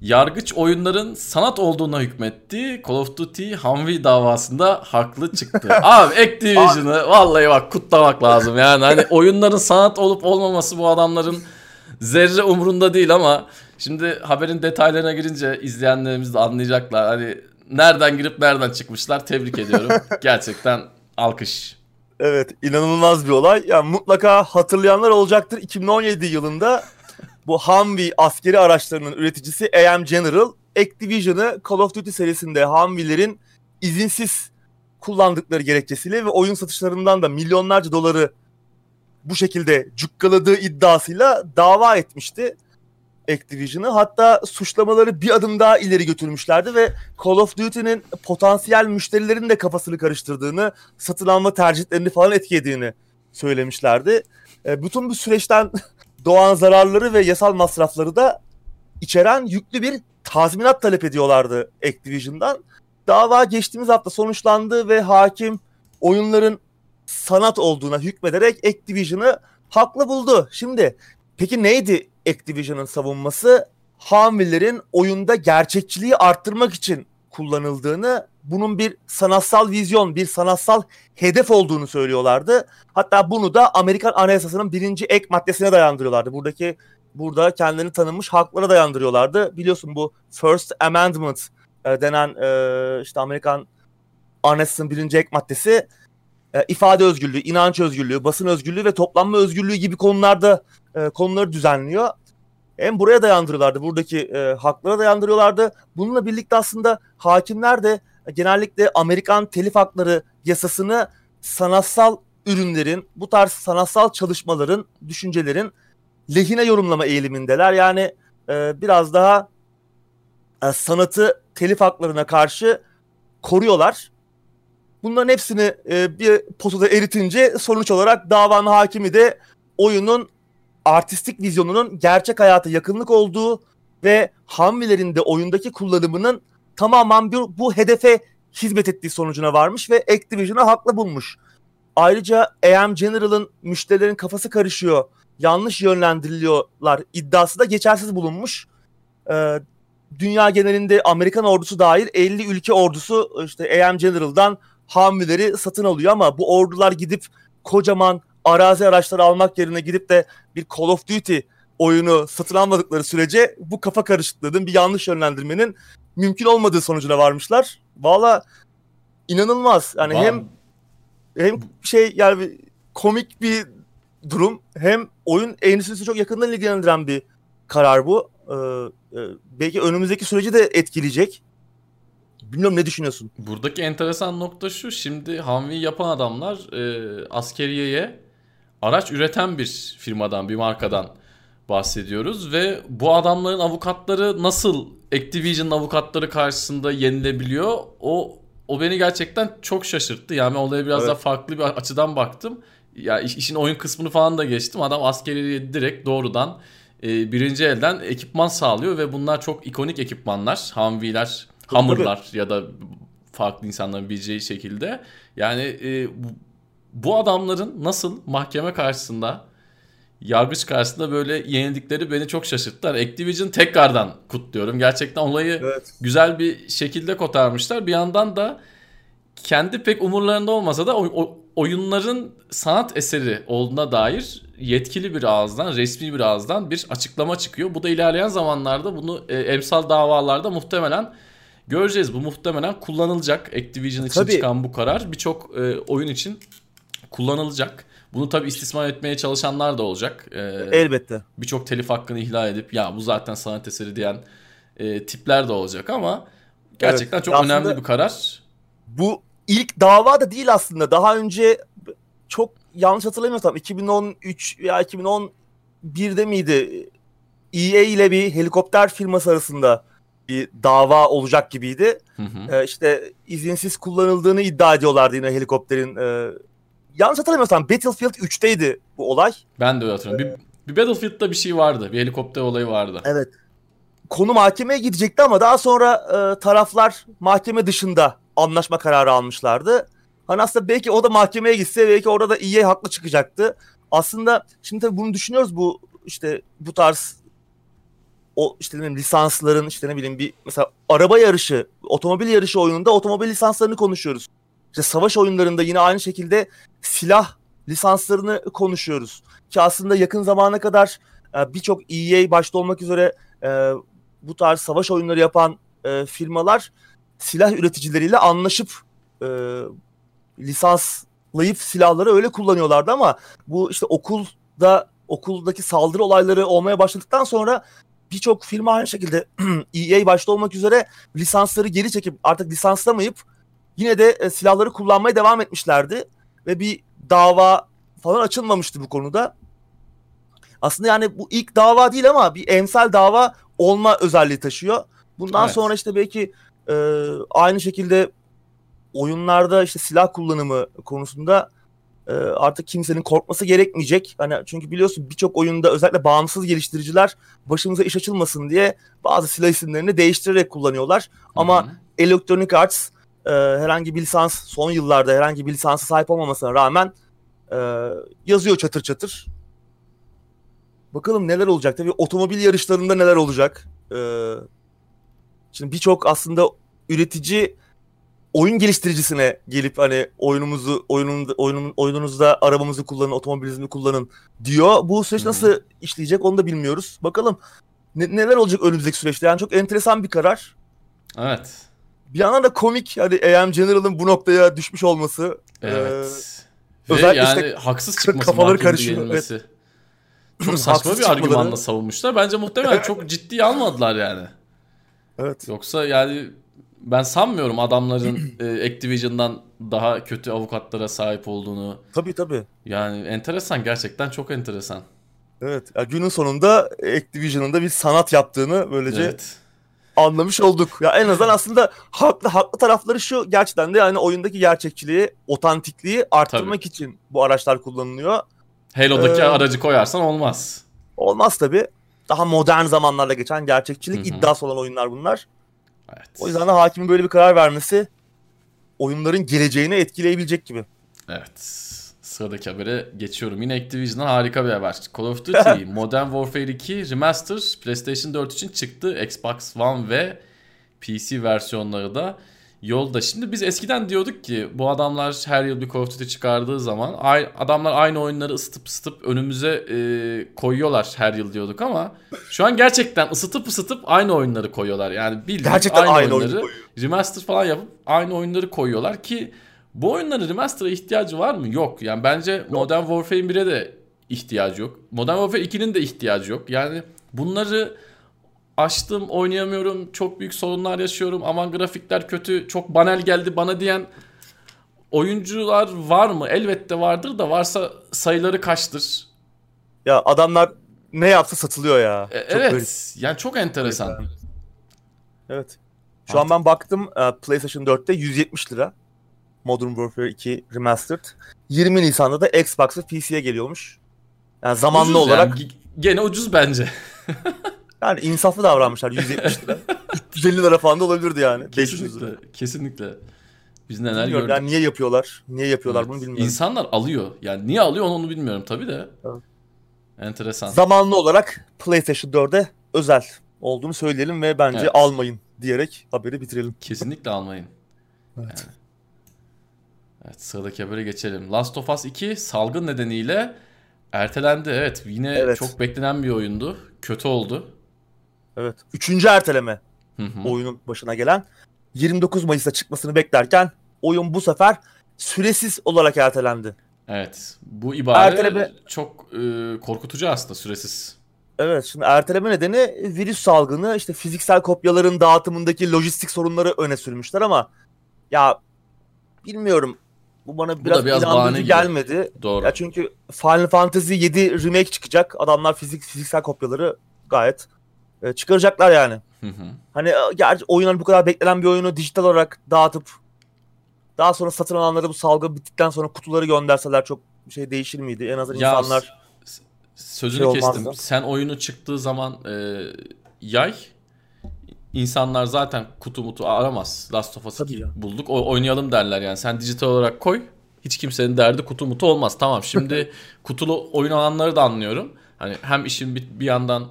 Yargıç oyunların sanat olduğuna hükmetti. Call of Duty Humvee davasında haklı çıktı. [laughs] Abi Activision'ı vallahi bak kutlamak lazım. Yani hani oyunların sanat olup olmaması bu adamların zerre umrunda değil ama şimdi haberin detaylarına girince izleyenlerimiz de anlayacaklar. Hani nereden girip nereden çıkmışlar tebrik ediyorum. [laughs] Gerçekten alkış. Evet inanılmaz bir olay. Yani mutlaka hatırlayanlar olacaktır. 2017 yılında bu Humvee askeri araçlarının üreticisi AM General Activision'ı Call of Duty serisinde Humvee'lerin izinsiz kullandıkları gerekçesiyle ve oyun satışlarından da milyonlarca doları bu şekilde cukkaladığı iddiasıyla dava etmişti Activision'ı. Hatta suçlamaları bir adım daha ileri götürmüşlerdi ve Call of Duty'nin potansiyel müşterilerin de kafasını karıştırdığını, satın alma tercihlerini falan etkilediğini söylemişlerdi. E, bütün bu süreçten [laughs] doğan zararları ve yasal masrafları da içeren yüklü bir tazminat talep ediyorlardı Activision'dan. Dava geçtiğimiz hafta sonuçlandı ve hakim oyunların sanat olduğuna hükmederek Activision'ı haklı buldu. Şimdi peki neydi Activision'ın savunması? Hamillerin oyunda gerçekçiliği arttırmak için kullanıldığını, bunun bir sanatsal vizyon, bir sanatsal hedef olduğunu söylüyorlardı. Hatta bunu da Amerikan Anayasası'nın birinci ek maddesine dayandırıyorlardı. Buradaki burada kendini tanınmış haklara dayandırıyorlardı. Biliyorsun bu First Amendment e, denen e, işte Amerikan Anayasası'nın birinci ek maddesi e, ifade özgürlüğü, inanç özgürlüğü, basın özgürlüğü ve toplanma özgürlüğü gibi konularda e, konuları düzenliyor. Hem buraya dayandırıyorlardı, buradaki e, haklara dayandırıyorlardı. Bununla birlikte aslında hakimler de genellikle Amerikan telif hakları yasasını sanatsal ürünlerin, bu tarz sanatsal çalışmaların, düşüncelerin lehine yorumlama eğilimindeler. Yani e, biraz daha e, sanatı telif haklarına karşı koruyorlar. Bunların hepsini e, bir potada eritince sonuç olarak davanın hakimi de oyunun artistik vizyonunun gerçek hayata yakınlık olduğu ve Hamvilerin de oyundaki kullanımının tamamen bir, bu hedefe hizmet ettiği sonucuna varmış ve Activision'ı haklı bulmuş. Ayrıca AM General'ın müşterilerin kafası karışıyor, yanlış yönlendiriliyorlar iddiası da geçersiz bulunmuş. Ee, dünya genelinde Amerikan ordusu dahil 50 ülke ordusu işte AM General'dan Humvee'leri satın alıyor ama bu ordular gidip kocaman arazi araçları almak yerine gidip de bir Call of Duty oyunu satın almadıkları sürece bu kafa karışıklığının bir yanlış yönlendirmenin mümkün olmadığı sonucuna varmışlar. Valla inanılmaz. Yani Var- hem hem şey yani komik bir durum hem oyun endüstrisi çok yakından ilgilendiren bir karar bu. Ee, e, belki önümüzdeki süreci de etkileyecek. Bilmiyorum ne düşünüyorsun? Buradaki enteresan nokta şu. Şimdi Humvee yapan adamlar e, askeriyeye araç üreten bir firmadan, bir markadan bahsediyoruz ve bu adamların avukatları nasıl Activision'ın avukatları karşısında yenilebiliyor? O o beni gerçekten çok şaşırttı. Yani olaya biraz evet. daha farklı bir açıdan baktım. Ya işin oyun kısmını falan da geçtim. Adam askeriye direkt doğrudan e, birinci elden ekipman sağlıyor ve bunlar çok ikonik ekipmanlar. Humvee'ler, Hammer'lar ya da farklı insanların bileceği şekilde. Yani e, bu, bu adamların nasıl mahkeme karşısında yargıç karşısında böyle yenildikleri beni çok şaşırttı. Yani Activision tekrardan kutluyorum. Gerçekten olayı evet. güzel bir şekilde kotarmışlar. Bir yandan da kendi pek umurlarında olmasa da oyunların sanat eseri olduğuna dair yetkili bir ağızdan, resmi bir ağızdan bir açıklama çıkıyor. Bu da ilerleyen zamanlarda bunu e, emsal davalarda muhtemelen göreceğiz. Bu muhtemelen kullanılacak. Activision için Tabii. çıkan bu karar birçok e, oyun için kullanılacak. Bunu tabii istismar etmeye çalışanlar da olacak. Ee, Elbette. Birçok telif hakkını ihlal edip ya bu zaten sanat eseri diyen e, tipler de olacak ama gerçekten evet, çok önemli bir karar. Bu ilk dava da değil aslında. Daha önce çok yanlış hatırlamıyorsam 2013 veya 2011'de miydi? EA ile bir helikopter firması arasında bir dava olacak gibiydi. Hı hı. Ee, işte izinsiz kullanıldığını iddia ediyorlardı yine helikopterin e, yanlış hatırlamıyorsam Battlefield 3'teydi bu olay. Ben de öyle hatırlıyorum. Ee, bir, bir Battlefield'da bir şey vardı. Bir helikopter olayı vardı. Evet. Konu mahkemeye gidecekti ama daha sonra e, taraflar mahkeme dışında anlaşma kararı almışlardı. Hani aslında belki o da mahkemeye gitse belki orada da EA haklı çıkacaktı. Aslında şimdi tabii bunu düşünüyoruz bu işte bu tarz o işte ne bileyim lisansların işte ne bileyim bir mesela araba yarışı, otomobil yarışı oyununda otomobil lisanslarını konuşuyoruz. İşte savaş oyunlarında yine aynı şekilde silah lisanslarını konuşuyoruz. Ki aslında yakın zamana kadar e, birçok EA başta olmak üzere e, bu tarz savaş oyunları yapan e, firmalar silah üreticileriyle anlaşıp lisanslayıp silahları öyle kullanıyorlardı ama bu işte okulda okuldaki saldırı olayları olmaya başladıktan sonra birçok firma aynı şekilde [clears throat] EA başta olmak üzere lisansları geri çekip artık lisanslamayıp yine de e, silahları kullanmaya devam etmişlerdi ve bir dava falan açılmamıştı bu konuda. Aslında yani bu ilk dava değil ama bir emsal dava olma özelliği taşıyor. Bundan evet. sonra işte belki e, aynı şekilde oyunlarda işte silah kullanımı konusunda e, artık kimsenin korkması gerekmeyecek. Hani çünkü biliyorsun birçok oyunda özellikle bağımsız geliştiriciler başımıza iş açılmasın diye bazı silah isimlerini değiştirerek kullanıyorlar. Hı-hı. Ama Electronic Arts e, herhangi bir lisans son yıllarda herhangi bir lisansa sahip olmamasına rağmen e, yazıyor çatır çatır. Bakalım neler olacak. Tabii otomobil yarışlarında neler olacak. E, şimdi birçok aslında üretici oyun geliştiricisine gelip hani oyunumuzu oyunun oyunun oyununuzda arabamızı kullanın, otomobilinizi kullanın diyor. Bu süreç nasıl hmm. işleyecek onu da bilmiyoruz. Bakalım ne, neler olacak önümüzdeki süreçte. Yani çok enteresan bir karar. Evet bir yandan da komik hani AM General'ın bu noktaya düşmüş olması. Evet. Ee, Ve yani işte haksız çıkması kafaları karışıyor. Evet. Çok [clears throat] saçma bir argümanla savunmuşlar. Bence muhtemelen çok ciddi almadılar yani. Evet. Yoksa yani ben sanmıyorum adamların [clears throat] e, Activision'dan daha kötü avukatlara sahip olduğunu. Tabii tabii. Yani enteresan gerçekten çok enteresan. Evet. Yani günün sonunda Activision'ın da bir sanat yaptığını böylece evet anlamış olduk. Ya en azından aslında haklı haklı tarafları şu gerçekten de yani oyundaki gerçekçiliği, otantikliği arttırmak tabii. için bu araçlar kullanılıyor. Halo'daki ee, aracı koyarsan olmaz. Olmaz tabi. Daha modern zamanlarda geçen gerçekçilik Hı-hı. iddiası olan oyunlar bunlar. Evet. O yüzden de hakimin böyle bir karar vermesi oyunların geleceğini etkileyebilecek gibi. Evet. Sıradaki habere geçiyorum. Yine Activision'dan harika bir haber. Call of Duty [laughs] Modern Warfare 2 Remaster PlayStation 4 için çıktı. Xbox One ve PC versiyonları da yolda. Şimdi biz eskiden diyorduk ki bu adamlar her yıl bir Call of Duty çıkardığı zaman adamlar aynı oyunları ısıtıp ısıtıp önümüze e, koyuyorlar her yıl diyorduk ama şu an gerçekten ısıtıp ısıtıp aynı oyunları koyuyorlar. Yani bildiğin gerçekten aynı, aynı oyunları oyun remaster falan yapıp aynı oyunları koyuyorlar ki bu oyunların remaster'a ihtiyacı var mı? Yok. Yani bence yok. Modern Warfare 1'e de ihtiyacı yok. Modern Warfare 2'nin de ihtiyacı yok. Yani bunları açtım oynayamıyorum çok büyük sorunlar yaşıyorum aman grafikler kötü çok banal geldi bana diyen oyuncular var mı? Elbette vardır da varsa sayıları kaçtır? Ya adamlar ne yapsa satılıyor ya. E, evet garip. yani çok enteresan. Evet. Şu Artık... an ben baktım e, PlayStation 4'te 170 lira. Modern Warfare 2 Remastered. 20 Nisan'da da Xbox ve PC'ye geliyormuş. Yani zamanlı ucuz olarak. Yani. Gene ucuz bence. [laughs] yani insaflı davranmışlar 170 lira. [laughs] 350 lira falan da olabilirdi yani. Kesinlikle. Kesinlikle. Biz neler bilmiyorum gördük. Yani niye yapıyorlar? Niye yapıyorlar evet. bunu bilmiyorum. İnsanlar alıyor. Yani niye alıyor onu bilmiyorum tabii de. Evet. Enteresan. Zamanlı olarak PlayStation 4'e özel olduğunu söyleyelim ve bence evet. almayın diyerek haberi bitirelim. Kesinlikle almayın. Evet. Yani. Evet sıradaki habere geçelim. Last of Us 2 salgın nedeniyle ertelendi. Evet yine evet. çok beklenen bir oyundu. Kötü oldu. Evet. Üçüncü erteleme oyunun başına gelen. 29 Mayıs'ta çıkmasını beklerken oyun bu sefer süresiz olarak ertelendi. Evet. Bu ibare erteleme... çok e, korkutucu aslında süresiz. Evet şimdi erteleme nedeni virüs salgını işte fiziksel kopyaların dağıtımındaki lojistik sorunları öne sürmüşler ama ya bilmiyorum bu bana biraz, bu biraz inandırıcı gelmedi. Doğru. Ya çünkü Final Fantasy 7 remake çıkacak. Adamlar fizik fiziksel kopyaları gayet e, çıkaracaklar yani. Hı hı. Hani e, gerçi oyunlar bu kadar beklenen bir oyunu dijital olarak dağıtıp daha sonra satın alanlara bu salgı bittikten sonra kutuları gönderseler çok şey değişir miydi? En azından ya, insanlar sözünü şey kestim. Olmazdı. Sen oyunu çıktığı zaman e, yay insanlar zaten kutu mutu aramaz. Last of Us'ı bulduk. O, oynayalım derler yani. Sen dijital olarak koy. Hiç kimsenin derdi kutu mutu olmaz. Tamam şimdi [laughs] kutulu oyun alanları da anlıyorum. Hani hem işin bir, bir yandan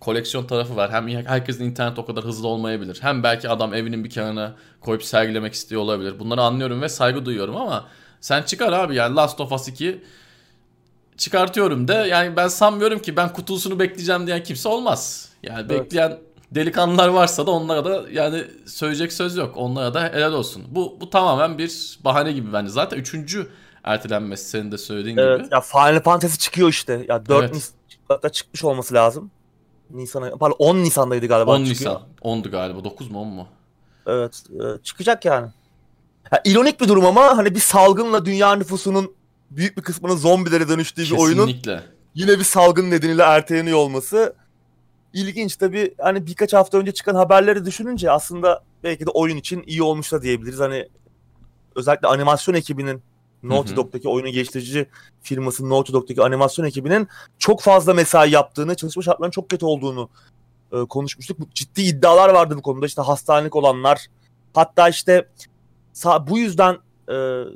koleksiyon tarafı var. Hem herkesin internet o kadar hızlı olmayabilir. Hem belki adam evinin bir kenarına koyup sergilemek istiyor olabilir. Bunları anlıyorum ve saygı duyuyorum ama sen çıkar abi yani Last of Us 2 çıkartıyorum de yani ben sanmıyorum ki ben kutusunu bekleyeceğim diyen kimse olmaz. Yani evet. bekleyen delikanlılar varsa da onlara da yani söyleyecek söz yok. Onlara da helal olsun. Bu bu tamamen bir bahane gibi bence. Zaten üçüncü ertelenmesi senin de söylediğin evet, gibi. Ya Final Fantasy çıkıyor işte. Ya 4 evet. Nisan'da çıkmış olması lazım. Nisan'a pardon 10 Nisan'daydı galiba 10 çıkıyor. Nisan. 10'du galiba. 9 mu 10 mu? Evet, e, çıkacak yani. Ya, ironik bir durum ama hani bir salgınla dünya nüfusunun büyük bir kısmının zombilere dönüştüğü Kesinlikle. bir oyunun yine bir salgın nedeniyle erteleniyor olması ilginç tabii hani birkaç hafta önce çıkan haberleri düşününce aslında belki de oyun için iyi olmuş da diyebiliriz. Hani özellikle animasyon ekibinin Naughty Dog'daki oyunun geliştirici firması Naughty Dog'daki animasyon ekibinin çok fazla mesai yaptığını, çalışma şartlarının çok kötü olduğunu e, konuşmuştuk. Bu ciddi iddialar vardı bu konuda. İşte hastanelik olanlar, hatta işte bu yüzden e,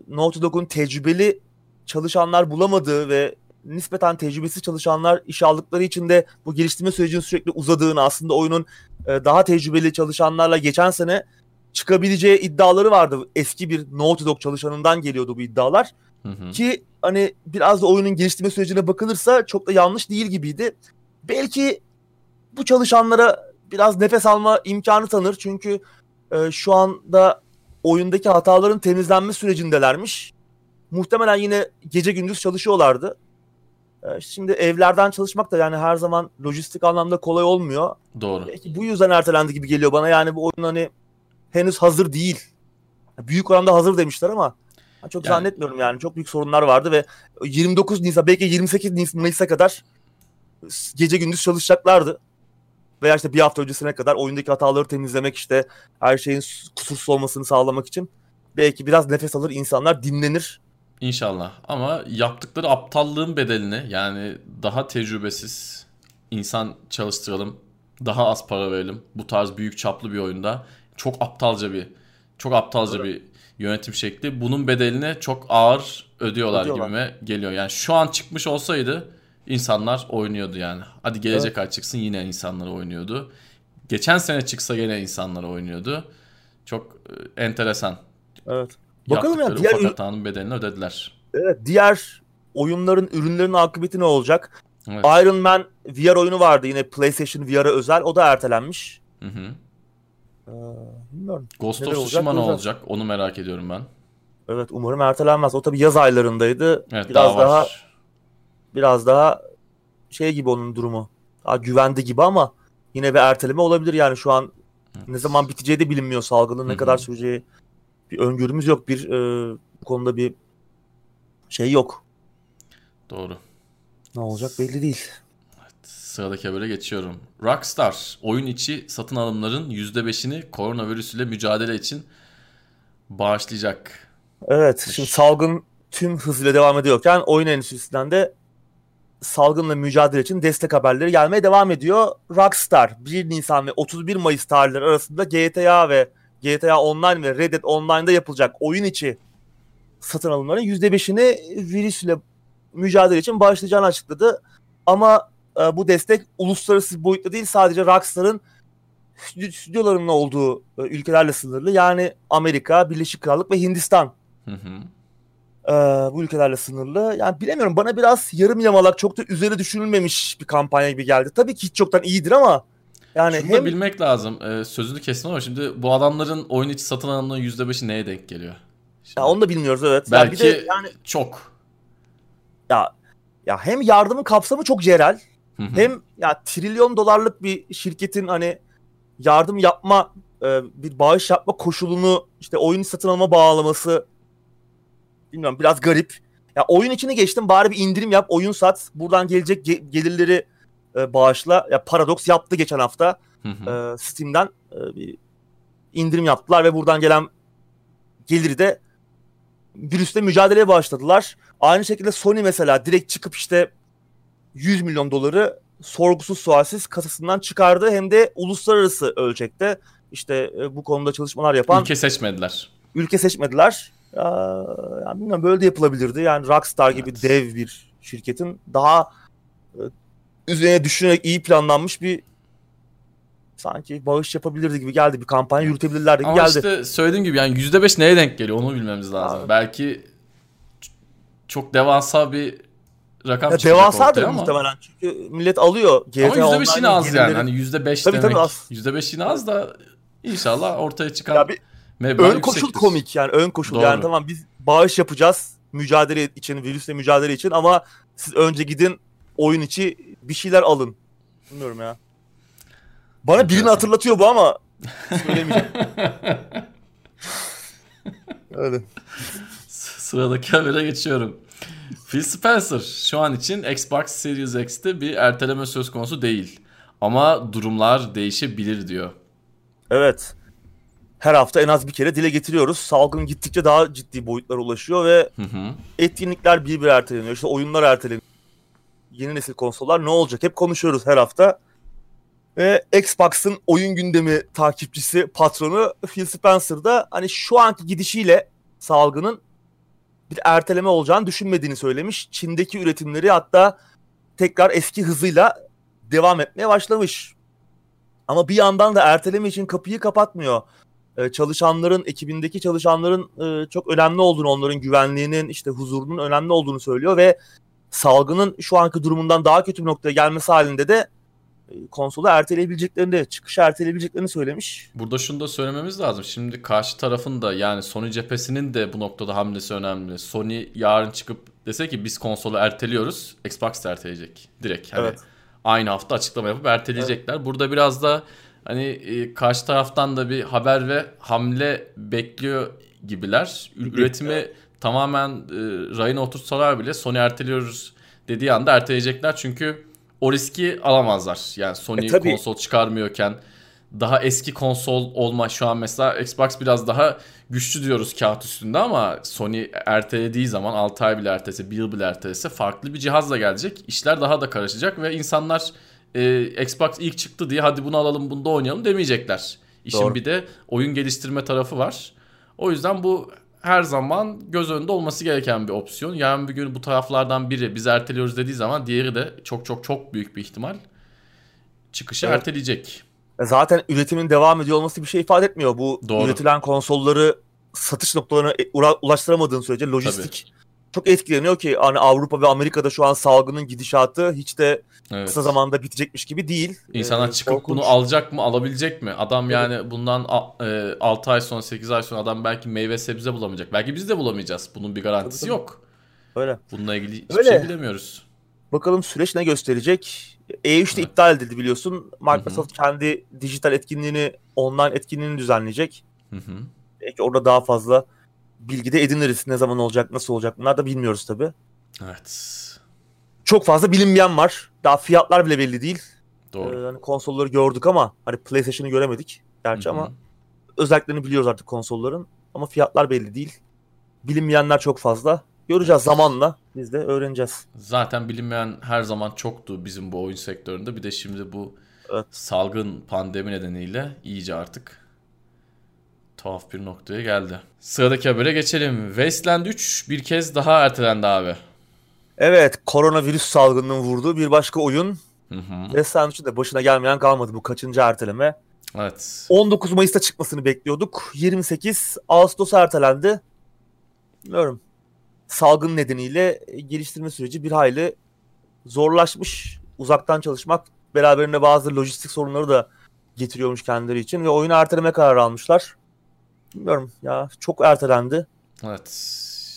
Naughty Dog'un tecrübeli çalışanlar bulamadığı ve nispeten tecrübesiz çalışanlar iş aldıkları için de bu geliştirme sürecinin sürekli uzadığını aslında oyunun e, daha tecrübeli çalışanlarla geçen sene çıkabileceği iddiaları vardı. Eski bir Naughty Dog çalışanından geliyordu bu iddialar. Hı hı. Ki hani biraz da oyunun geliştirme sürecine bakılırsa çok da yanlış değil gibiydi. Belki bu çalışanlara biraz nefes alma imkanı tanır. Çünkü e, şu anda oyundaki hataların temizlenme sürecindelermiş. Muhtemelen yine gece gündüz çalışıyorlardı. E, şimdi evlerden çalışmak da yani her zaman lojistik anlamda kolay olmuyor. Doğru. Belki bu yüzden ertelendi gibi geliyor bana. Yani bu oyun hani henüz hazır değil. Büyük oranda hazır demişler ama çok yani, zannetmiyorum yani. Çok büyük sorunlar vardı ve 29 Nisan belki 28 Mayıs'a kadar gece gündüz çalışacaklardı. Veya işte bir hafta öncesine kadar oyundaki hataları temizlemek işte her şeyin kusursuz olmasını sağlamak için. Belki biraz nefes alır insanlar dinlenir. İnşallah ama yaptıkları aptallığın bedelini yani daha tecrübesiz insan çalıştıralım daha az para verelim bu tarz büyük çaplı bir oyunda çok aptalca bir çok aptalca evet. bir yönetim şekli. Bunun bedelini çok ağır ödüyorlar, ödüyorlar gibime geliyor. Yani şu an çıkmış olsaydı insanlar oynuyordu yani. Hadi gelecek evet. ay çıksın yine insanlar oynuyordu. Geçen sene çıksa yine insanlar oynuyordu. Çok e, enteresan. Evet. Bakalım ya diğer ufak hatanın bedelini ödediler. Evet, diğer oyunların, ürünlerin akıbeti ne olacak? Evet. Iron Man VR oyunu vardı yine PlayStation VR'a özel. O da ertelenmiş. Hı hı. Ee, bilmiyorum. Ghost Neler of Tsushima ne olacak? Onu merak ediyorum ben. Evet umarım ertelenmez. O tabii yaz aylarındaydı. Evet, biraz daha, daha biraz daha şey gibi onun durumu. Daha güvende gibi ama yine bir erteleme olabilir yani şu an ne zaman biteceği de bilinmiyor salgının ne kadar süreceği bir öngörümüz yok bir e, bu konuda bir şey yok. Doğru. Ne olacak belli değil. Sıradaki habere geçiyorum. Rockstar oyun içi satın alımların %5'ini koronavirüs ile mücadele için bağışlayacak. Evet şimdi salgın tüm hızıyla devam ediyorken oyun endüstrisinden de salgınla mücadele için destek haberleri gelmeye devam ediyor. Rockstar 1 Nisan ve 31 Mayıs tarihleri arasında GTA ve GTA Online ve Red Dead Online'da yapılacak oyun içi satın alımların %5'ini virüsle mücadele için bağışlayacağını açıkladı. Ama e, bu destek uluslararası boyutta değil sadece Rockstar'ın stü- stüdyolarının olduğu e, ülkelerle sınırlı. Yani Amerika, Birleşik Krallık ve Hindistan Hı hı. ee, bu ülkelerle sınırlı. Yani bilemiyorum bana biraz yarım yamalak çok da üzeri düşünülmemiş bir kampanya gibi geldi. Tabii ki hiç çoktan iyidir ama yani Şunu da hem bilmek lazım. Ee, sözünü kestim ama şimdi bu adamların oyun içi satın alımların %5'i neye denk geliyor? Şimdi ya onu da bilmiyoruz evet. Belki bir de yani çok. ya ya hem yardımın kapsamı çok hı. hem ya trilyon dolarlık bir şirketin hani yardım yapma e, bir bağış yapma koşulunu işte oyun satın alma bağlaması bilmiyorum biraz garip. Ya oyun içini geçtim bari bir indirim yap oyun sat buradan gelecek ge- gelirleri e, bağışla. Ya Paradox yaptı geçen hafta Hı hı. e, Steam'den e, bir indirim yaptılar ve buradan gelen geliri de virüsle mücadeleye başladılar. Aynı şekilde Sony mesela direkt çıkıp işte 100 milyon doları sorgusuz sualsiz kasasından çıkardı. Hem de uluslararası ölçekte işte e, bu konuda çalışmalar yapan ülke, Ülke seçmediler. seçmediler. Ya, yani bilmiyorum böyle de yapılabilirdi. Yani Rockstar gibi Evet. dev bir şirketin daha e, üzerine düşünerek iyi planlanmış bir sanki bağış yapabilirdi gibi geldi. Bir kampanya yürütebilirlerdi gibi Ama geldi. işte söylediğim gibi yani %5 neye denk geliyor onu bilmemiz lazım. Abi. Belki çok devasa bir rakam Ya çıkacak devasadır ama. muhtemelen çünkü millet alıyor. GTA Ama %5 yine az yani. Hani %5 Tabii, demek. tabii az. %5 yine az da inşallah ortaya çıkan Ya bir ön koşul komik yani ön koşul Doğru. yani tamam biz bağış yapacağız mücadele için virüsle mücadele için ama siz önce gidin oyun içi bir şeyler alın. Bilmiyorum ya. Bana birini hatırlatıyor bu ama söylemeyeceğim. [laughs] Öyle. Sıradaki habere geçiyorum. Phil Spencer şu an için Xbox Series X'te bir erteleme söz konusu değil. Ama durumlar değişebilir diyor. Evet. Her hafta en az bir kere dile getiriyoruz. Salgın gittikçe daha ciddi boyutlara ulaşıyor ve Hı hı. etkinlikler bir bir erteleniyor. İşte oyunlar erteleniyor. Yeni nesil konsollar ne olacak? Hep konuşuyoruz her hafta. Ve Xbox'ın oyun gündemi takipçisi, patronu Phil Spencer da hani şu anki gidişiyle salgının bir erteleme olacağını düşünmediğini söylemiş. Çin'deki üretimleri hatta tekrar eski hızıyla devam etmeye başlamış. Ama bir yandan da erteleme için kapıyı kapatmıyor. Ee, çalışanların, ekibindeki çalışanların e, çok önemli olduğunu, onların güvenliğinin, işte huzurunun önemli olduğunu söylüyor ve salgının şu anki durumundan daha kötü bir noktaya gelmesi halinde de e, konsolu erteleyebileceklerini de, çıkışı erteleyebileceklerini söylemiş. Burada şunu da söylememiz lazım. Şimdi karşı tarafın da yani Sony cephesinin de bu noktada hamlesi önemli. Sony yarın çıkıp dese ki biz konsolu erteliyoruz. Xbox da erteleyecek. Direkt hani Evet. aynı hafta açıklama yapıp erteleyecekler. Burada biraz da hani e, karşı taraftan da bir haber ve hamle bekliyor gibiler. Üretimi tamamen e, rayına oturtsalar bile Sony erteliyoruz dediği anda erteleyecekler. Çünkü o riski alamazlar. Yani Sony E, tabii. konsol çıkarmıyorken daha eski konsol olma şu an mesela Xbox biraz daha güçlü diyoruz kağıt üstünde ama Sony ertelediği zaman 6 ay bile ertelese 1 yıl bile ertelese farklı bir cihazla gelecek. İşler daha da karışacak ve insanlar e, Xbox ilk çıktı diye hadi bunu alalım bunu da oynayalım demeyecekler. İşin Doğru. bir de oyun geliştirme tarafı var. O yüzden bu her zaman göz önünde olması gereken bir opsiyon. Yarın bir gün bu taraflardan biri biz erteliyoruz dediği zaman diğeri de çok çok çok büyük bir ihtimal çıkışı Evet. erteleyecek. E, Zaten üretimin devam ediyor olması bir şey ifade etmiyor. Bu Doğru. üretilen konsolları satış noktalarına e, ulaştıramadığın sürece lojistik çok etkileniyor ki hani Avrupa ve Amerika'da şu an salgının gidişatı hiç de Evet. kısa zamanda bitecekmiş gibi değil. İnsanlar Ee, çıkıp korkunç. bunu alacak mı, alabilecek mi? Adam yani bundan 6 ay sonra, 8 ay sonra adam belki meyve sebze bulamayacak. Belki biz de bulamayacağız. Bunun bir garantisi Tabii, tabii. yok. Öyle. Bununla ilgili hiçbir Öyle. şey bilemiyoruz. Bakalım süreç ne gösterecek? E3 de evet. iptal edildi biliyorsun. Microsoft Hı-hı. kendi dijital etkinliğini, online etkinliğini düzenleyecek. Hı-hı. Belki orada daha fazla bilgi de ediniriz. Ne zaman olacak, nasıl olacak bunlar da bilmiyoruz tabii. Evet. Çok fazla bilinmeyen var. Daha fiyatlar bile belli değil. Doğru. Ee, hani konsolları gördük ama hani PlayStation'ı göremedik gerçi Hı-hı. ama özelliklerini biliyoruz artık konsolların ama fiyatlar belli değil. Bilinmeyenler çok fazla. Göreceğiz zamanla biz de öğreneceğiz. Zaten bilinmeyen her zaman çoktu bizim bu oyun sektöründe. Bir de şimdi bu evet. salgın pandemi nedeniyle iyice artık tuhaf bir noktaya geldi. Sıradaki habere geçelim. Wasteland 3 bir kez daha ertelendi abi. Evet, koronavirüs salgınının vurduğu bir başka oyun. Hı hı. Wasteland 3'ün de başına gelmeyen kalmadı bu kaçıncı erteleme. Evet. 19 Mayıs'ta çıkmasını bekliyorduk. 28 Ağustos ertelendi. Bilmiyorum. Salgın nedeniyle geliştirme süreci bir hayli zorlaşmış. Uzaktan çalışmak beraberinde bazı lojistik sorunları da getiriyormuş kendileri için ve oyunu erteleme kararı almışlar. Bilmiyorum ya çok ertelendi. Evet.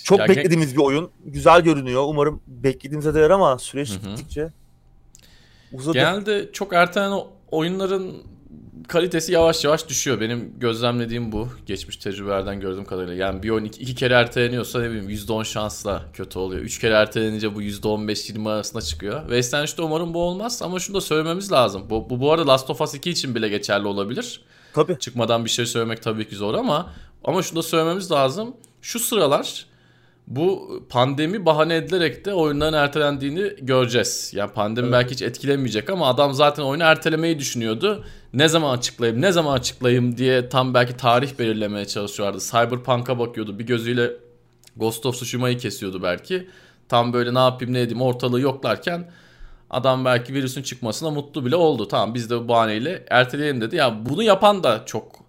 Çok ya beklediğimiz bir oyun. Güzel görünüyor. Umarım beklediğimize değer ama süreç Hı-hı. gittikçe uzadı. Genelde çok ertelenen oyunların kalitesi yavaş yavaş düşüyor. Benim gözlemlediğim bu. Geçmiş tecrübelerden gördüğüm kadarıyla. Yani bir oyun iki, iki kere erteleniyorsa ne bileyim %10 şansla kötü oluyor. Üç kere ertelenince bu %15-20 arasında çıkıyor. Western işte umarım bu olmaz ama şunu da söylememiz lazım. Bu, bu, bu arada Last of Us 2 için bile geçerli olabilir. Tabii. Çıkmadan bir şey söylemek tabii ki zor ama ama şunu da söylememiz lazım. Şu sıralar bu pandemi bahane edilerek de oyunların ertelendiğini göreceğiz. Yani pandemi evet. belki hiç etkilemeyecek ama adam zaten oyunu ertelemeyi düşünüyordu. Ne zaman açıklayayım, ne zaman açıklayayım diye tam belki tarih belirlemeye çalışıyorlardı. Cyberpunk'a bakıyordu. Bir gözüyle Ghost of Tsushima'yı kesiyordu belki. Tam böyle ne yapayım ne edeyim ortalığı yoklarken adam belki virüsün çıkmasına mutlu bile oldu. Tamam biz de bu bahaneyle erteleyelim dedi. Ya bunu yapan da çok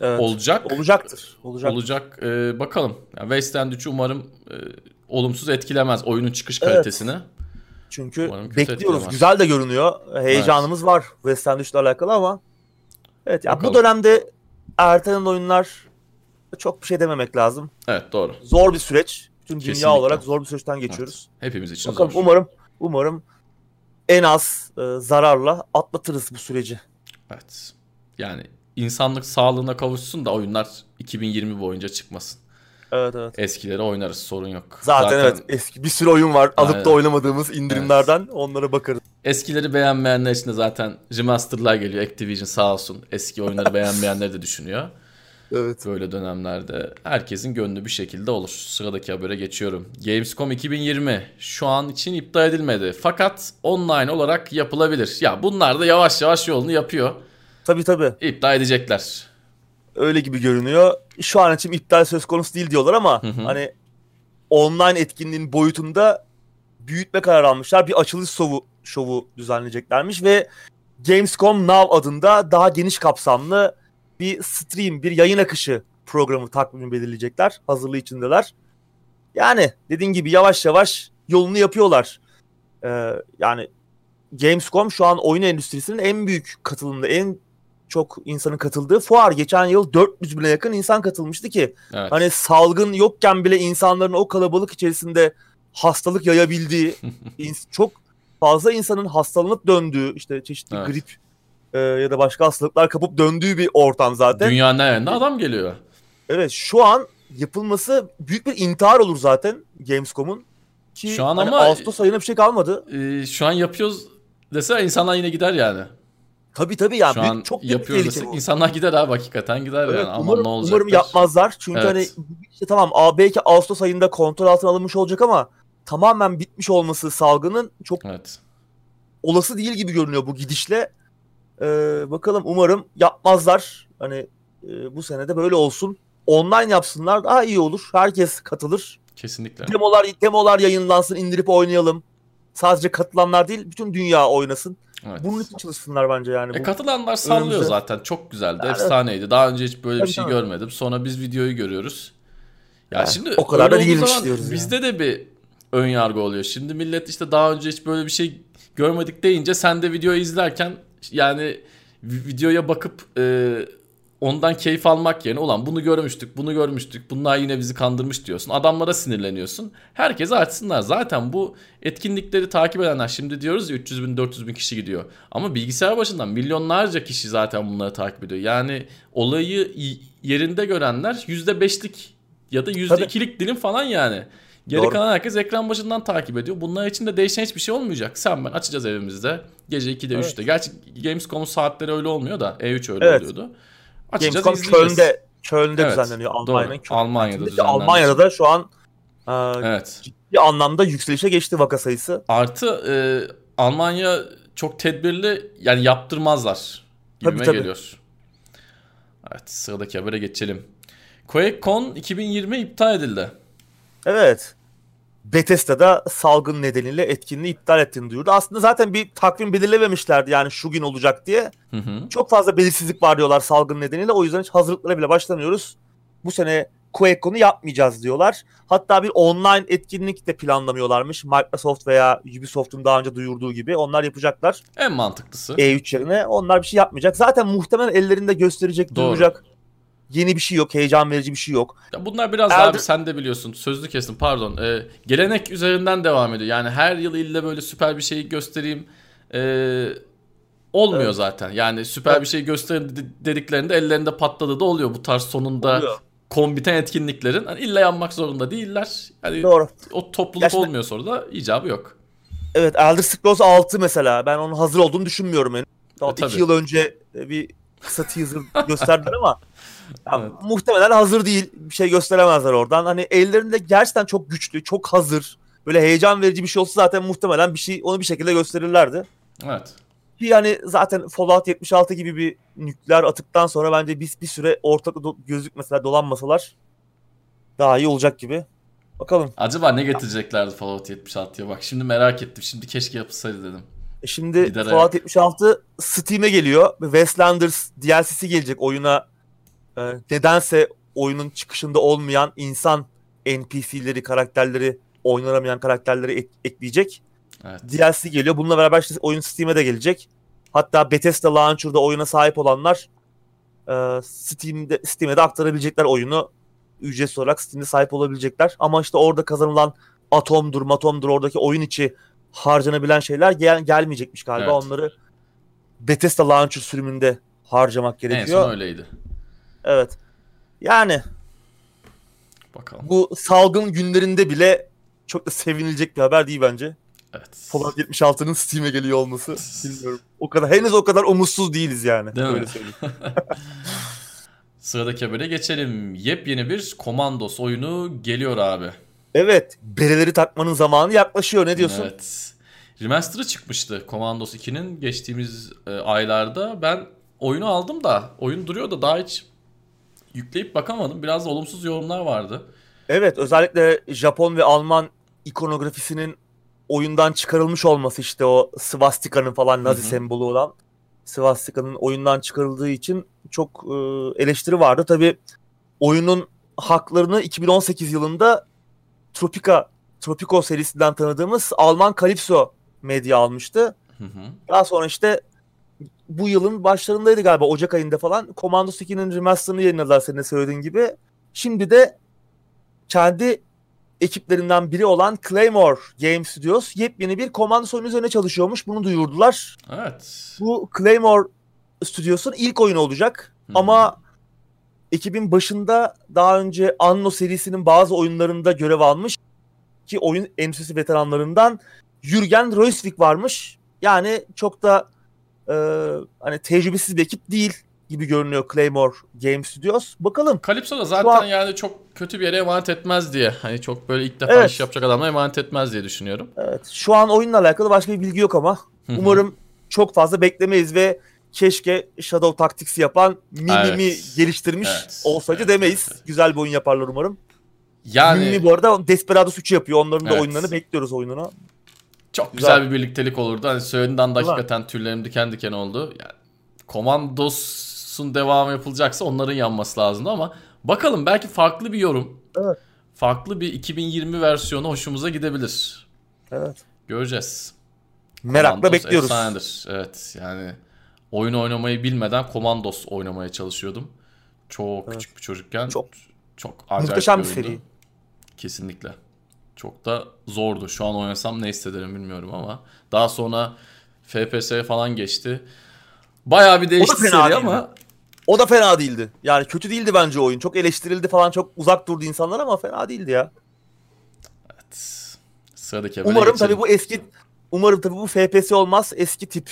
Evet. Olacak. Olacaktır. Olacak. Olacak. Ee, bakalım. Yani West End 3 umarım e, olumsuz etkilemez oyunun çıkış evet. kalitesini. Çünkü bekliyoruz. Etkilemez. Güzel de görünüyor. Heyecanımız evet. var West End 3 ile alakalı ama evet ya yani bu dönemde ertelenen oyunlar çok bir şey dememek lazım. Evet doğru. Zor bir süreç. Tüm Kesinlikle. dünya olarak zor bir süreçten geçiyoruz. Evet. Hepimiz için Bakalım, zor. Umarım umarım en az e, zararla atlatırız bu süreci. Evet. Yani insanlık sağlığına kavuşsun da oyunlar 2020 boyunca çıkmasın. Evet evet. Eskileri oynarız sorun yok. Zaten, Zaten evet eski bir sürü oyun var alıp Aynen. da oynamadığımız indirimlerden evet. onlara bakarız. Eskileri beğenmeyenler için de zaten remasterlar geliyor. Activision sağ olsun eski oyunları [laughs] beğenmeyenleri de düşünüyor. Evet. Böyle dönemlerde herkesin gönlü bir şekilde olur. Sıradaki habere geçiyorum. Gamescom 2020 şu an için iptal edilmedi. Fakat online olarak yapılabilir. Ya bunlar da yavaş yavaş yolunu yapıyor. Tabii tabii. İptal edecekler. Öyle gibi görünüyor. Şu an için iptal söz konusu değil diyorlar ama hı hı. hani online etkinliğin boyutunda büyütme kararı almışlar. Bir açılış şovu, şovu düzenleyeceklermiş ve Gamescom Now adında daha geniş kapsamlı bir stream, bir yayın akışı programı takvimi belirleyecekler. Hazırlığı içindeler. Yani dediğin gibi yavaş yavaş yolunu yapıyorlar. Ee, yani Gamescom şu an oyun endüstrisinin en büyük katılımda, en çok insanın katıldığı fuar. Geçen yıl 400 bine yakın insan katılmıştı ki. Evet. Hani salgın yokken bile insanların o kalabalık içerisinde hastalık yayabildiği, [laughs] çok fazla insanın hastalanıp döndüğü, işte çeşitli evet. grip e, ya da başka hastalıklar kapıp döndüğü bir ortam zaten. Dünyanın her yerinde adam geliyor. Evet şu an yapılması büyük bir intihar olur zaten Gamescom'un. Ki şu an hani ama Ağustos ayına bir şey kalmadı. E, şu an yapıyoruz dese insanlar yine gider yani. Tabii tabii yani Şu an çok yapıyoruz insanlar gider abi hakikaten gider evet, yani. Aman umarım, ne olacak? Umarım yapmazlar. Çünkü evet. hani işte tamam belki Ağustos ayında kontrol altına alınmış olacak ama tamamen bitmiş olması salgının çok evet. olası değil gibi görünüyor bu gidişle. Ee, bakalım umarım yapmazlar. Hani e, bu senede böyle olsun. Online yapsınlar daha iyi olur. Herkes katılır. Kesinlikle. Demolar, demolar yayınlansın indirip oynayalım. Sadece katılanlar değil bütün dünya oynasın. Evet. Bunun için çalışsınlar bence yani. E, katılanlar sallıyor önümüzde... zaten. Çok güzeldi. Yani, efsaneydi. Daha önce hiç böyle bir şey tamam. görmedim. Sonra biz videoyu görüyoruz. Ya yani, şimdi o kadar da değilmiş diyoruz. Bizde yani. de bir ön yargı oluyor. Şimdi millet işte daha önce hiç böyle bir şey görmedik deyince sen de videoyu izlerken yani videoya bakıp e, ondan keyif almak yerine ulan bunu görmüştük, bunu görmüştük, bunlar yine bizi kandırmış diyorsun. Adamlara sinirleniyorsun. Herkese açsınlar. Zaten bu etkinlikleri takip edenler şimdi diyoruz ya 300 bin 400 bin kişi gidiyor. Ama bilgisayar başından milyonlarca kişi zaten bunları takip ediyor. Yani olayı yerinde görenler %5'lik ya da %2'lik dilim falan yani. Geri Doğru. kalan herkes ekran başından takip ediyor. Bunlar için de değişen hiçbir şey olmayacak. Sen ben açacağız evimizde. Gece 2'de evet. 3'te. Gerçi Gamescom'un saatleri öyle olmuyor da E3 öyle evet. oluyordu. Açacağız Gamescom Köln'de, Köln'de evet. düzenleniyor. Almanya'nın. Almanya'da düzenleniyor. Almanya'da da şu an e, evet. ciddi anlamda yükselişe geçti vaka sayısı. Artı e, Almanya çok tedbirli yani yaptırmazlar gibime tabii, tabii. geliyor. Evet sıradaki habere geçelim. QuakeCon 2020 iptal edildi. Evet. Bethesda'da salgın nedeniyle etkinliği iptal ettiğini duyurdu. Aslında zaten bir takvim belirlememişlerdi yani şu gün olacak diye. Hı hı. Çok fazla belirsizlik var diyorlar salgın nedeniyle. O yüzden hiç hazırlıklara bile başlamıyoruz. Bu sene QuakeCon'u yapmayacağız diyorlar. Hatta bir online etkinlik de planlamıyorlarmış. Microsoft veya Ubisoft'un daha önce duyurduğu gibi. Onlar yapacaklar. En mantıklısı. E3 yerine onlar bir şey yapmayacak. Zaten muhtemelen ellerinde gösterecek, Doğru. duyuracak yeni bir şey yok, heyecan verici bir şey yok. Ya bunlar biraz Elder... abi sen de biliyorsun. Sözlü kesin pardon. Ee, gelenek üzerinden devam ediyor. Yani her yıl ille böyle süper bir şey göstereyim. Ee, olmuyor evet. zaten. Yani süper evet. bir şey gösterin dediklerinde ellerinde patladığı da oluyor bu tarz sonunda. Oluyor kombiten etkinliklerin hani illa yanmak zorunda değiller. Yani Doğru. O topluluk Gerçekten... olmuyor sonra da icabı yok. Evet Elder Scrolls 6 mesela ben onun hazır olduğunu düşünmüyorum. Yani. E, 2 yıl önce bir kısa teaser [laughs] gösterdiler ama Ya, evet. Muhtemelen hazır değil. Bir şey gösteremezler oradan. Hani ellerinde gerçekten çok güçlü, çok hazır. Böyle heyecan verici bir şey olsa zaten muhtemelen bir şey onu bir şekilde gösterirlerdi. Evet. Ki yani zaten Fallout 76 gibi bir nükleer atıktan sonra bence biz bir süre ortada do- gözükmeseler, dolanmasalar daha iyi olacak gibi. Bakalım. Acaba ne getireceklerdi Fallout 76'ya? Bak şimdi merak ettim. Şimdi keşke yapılsaydı dedim. E şimdi Gider Fallout 76 Steam'e geliyor. Westlanders DLC'si gelecek oyuna e, nedense oyunun çıkışında olmayan insan NPC'leri, karakterleri, oynanamayan karakterleri ek- ekleyecek. Evet. DLC geliyor. Bununla beraber işte oyun Steam'e de gelecek. Hatta Bethesda Launcher'da oyuna sahip olanlar e, Steam'de Steam'e de aktarabilecekler oyunu. Ücretsiz olarak Steam'de sahip olabilecekler. Ama işte orada kazanılan atomdur, matomdur oradaki oyun içi harcanabilen şeyler gel gelmeyecekmiş galiba. Evet. Onları Bethesda Launcher sürümünde harcamak gerekiyor. En son öyleydi. Evet. Yani bakalım. Bu salgın günlerinde bile çok da sevinilecek bir haber değil bence. Evet. Fallout 76'nın Steam'e geliyor olması bilmiyorum. O kadar henüz o kadar umutsuz değiliz yani. Değil Öyle mi? [laughs] Sıradaki habere geçelim. Yepyeni bir Commandos oyunu geliyor abi. Evet. Bereleri takmanın zamanı yaklaşıyor. Ne diyorsun? Evet. Remaster'ı çıkmıştı Commandos 2'nin geçtiğimiz e, aylarda. Ben oyunu aldım da oyun duruyor da daha hiç yükleyip bakamadım. Biraz da olumsuz yorumlar vardı. Evet özellikle Japon ve Alman ikonografisinin oyundan çıkarılmış olması işte o svastikanın falan Nazi Hı-hı. sembolü olan svastikanın oyundan çıkarıldığı için çok e, eleştiri vardı. Tabi oyunun haklarını 2018 yılında Tropica Tropico serisinden tanıdığımız Alman Calypso medya almıştı. Hı hı. Daha sonra işte bu yılın başlarındaydı galiba Ocak ayında falan. Commandos 2'nin remaster'ını yayınladılar senin söylediğin gibi. Şimdi de kendi ekiplerinden biri olan Claymore Game Studios yepyeni bir Commandos oyunu üzerine çalışıyormuş. Bunu duyurdular. Evet. Bu Claymore Studios'un ilk oyunu olacak. Hmm. Ama ekibin başında daha önce Anno serisinin bazı oyunlarında görev almış ki oyun endüstrisi veteranlarından Jürgen Reusvik varmış. Yani çok da e, hani tecrübesiz bir ekip değil gibi görünüyor Claymore Game Studios. Bakalım. Calypso da zaten an... yani çok kötü bir yere emanet etmez diye. Hani çok böyle ilk defa evet. iş yapacak adamla emanet etmez diye düşünüyorum. Evet. Şu an oyunla alakalı başka bir bilgi yok ama. Umarım çok fazla beklemeyiz ve keşke Shadow Tactics'i yapan Mimimi evet. geliştirmiş evet. olsaydı evet. demeyiz. Evet. Güzel bir oyun yaparlar umarım. Yani Mimimi bu arada Desperados 3'ü yapıyor. Onların da evet. oyunlarını bekliyoruz oyununa. Çok güzel, güzel bir birliktelik olurdu. Hani söylediğinden de hakikaten tüylerim diken diken oldu. Yani Komandos'un devamı yapılacaksa onların yanması lazımdı ama bakalım belki farklı bir yorum. Evet. Farklı bir 2020 versiyonu hoşumuza gidebilir. Evet. Göreceğiz. Merakla Komandos bekliyoruz. Efsanedir. Evet yani oyun oynamayı bilmeden Komandos oynamaya çalışıyordum. Çok Evet. küçük bir çocukken Çok. çok acayip Muhteşem bir seri. Kesinlikle. Çok da zordu. Şu an oynasam ne hissederim bilmiyorum ama. Daha sonra FPS falan geçti. Bayağı bir değişti seri değildi. ama O da fena değildi. Yani kötü değildi bence oyun. Çok eleştirildi falan. Çok uzak durdu insanlar ama fena değildi ya. sıradaki habere Umarım tabii bu eski umarım tabii bu FPS olmaz. Eski tip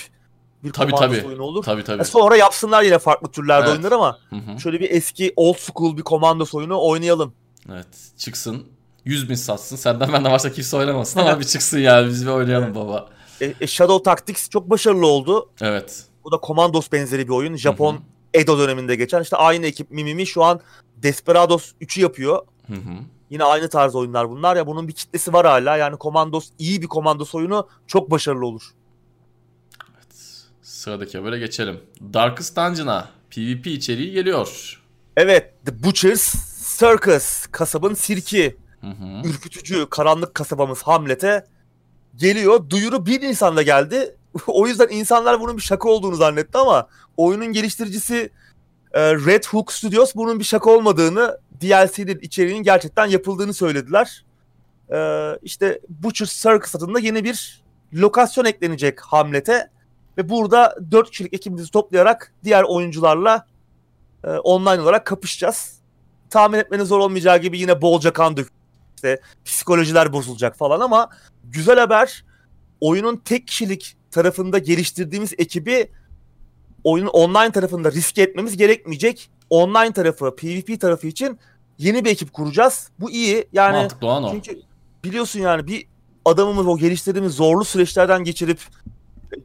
bir Tabii tabii. oyunu olur. Tabii tabii. E Sonra yapsınlar yine farklı türlerde Evet. oyunlar ama Hı hı. şöyle bir eski old school bir Commandos oyunu oynayalım. Evet. Çıksın. 100 bin satsın. Senden benden varsa kimse oynamasın ama bir çıksın yani biz bir oynayalım baba. E, e, Shadow Tactics çok başarılı oldu. Evet. Bu da Commandos benzeri bir oyun. Japon Hı hı. Edo döneminde geçen. İşte aynı ekip Mimimi şu an Desperados 3'ü yapıyor. Hı hı. Yine aynı tarz oyunlar bunlar ya bunun bir kitlesi var hala. Yani Commandos iyi bir Commandos oyunu çok başarılı olur. Sıradaki habere geçelim. Darkest Dungeon'a PvP içeriği geliyor. Evet, The Butcher's Circus, kasabın sirki, Hı ürkütücü karanlık kasabamız Hamlet'e geliyor. Duyuru 1 Nisan'da geldi. [laughs] o yüzden insanlar bunun bir şaka olduğunu zannetti ama oyunun geliştiricisi e, Red Hook Studios bunun bir şaka olmadığını, DLC'nin içeriğinin gerçekten yapıldığını söylediler. E, işte Butcher's Circus adında yeni bir lokasyon eklenecek Hamlet'e ve burada 4 kişilik ekibimizi toplayarak diğer oyuncularla e, online olarak kapışacağız. Tahmin etmeniz zor olmayacağı gibi yine bolca kan dök işte psikolojiler bozulacak falan ama güzel haber oyunun tek kişilik tarafında geliştirdiğimiz ekibi oyunun online tarafında riske etmemiz gerekmeyecek. Online tarafı, PvP tarafı için yeni bir ekip kuracağız. Bu iyi. Yani Mantıklı olan o. çünkü biliyorsun yani bir adamımız o geliştirdiğimiz zorlu süreçlerden geçirip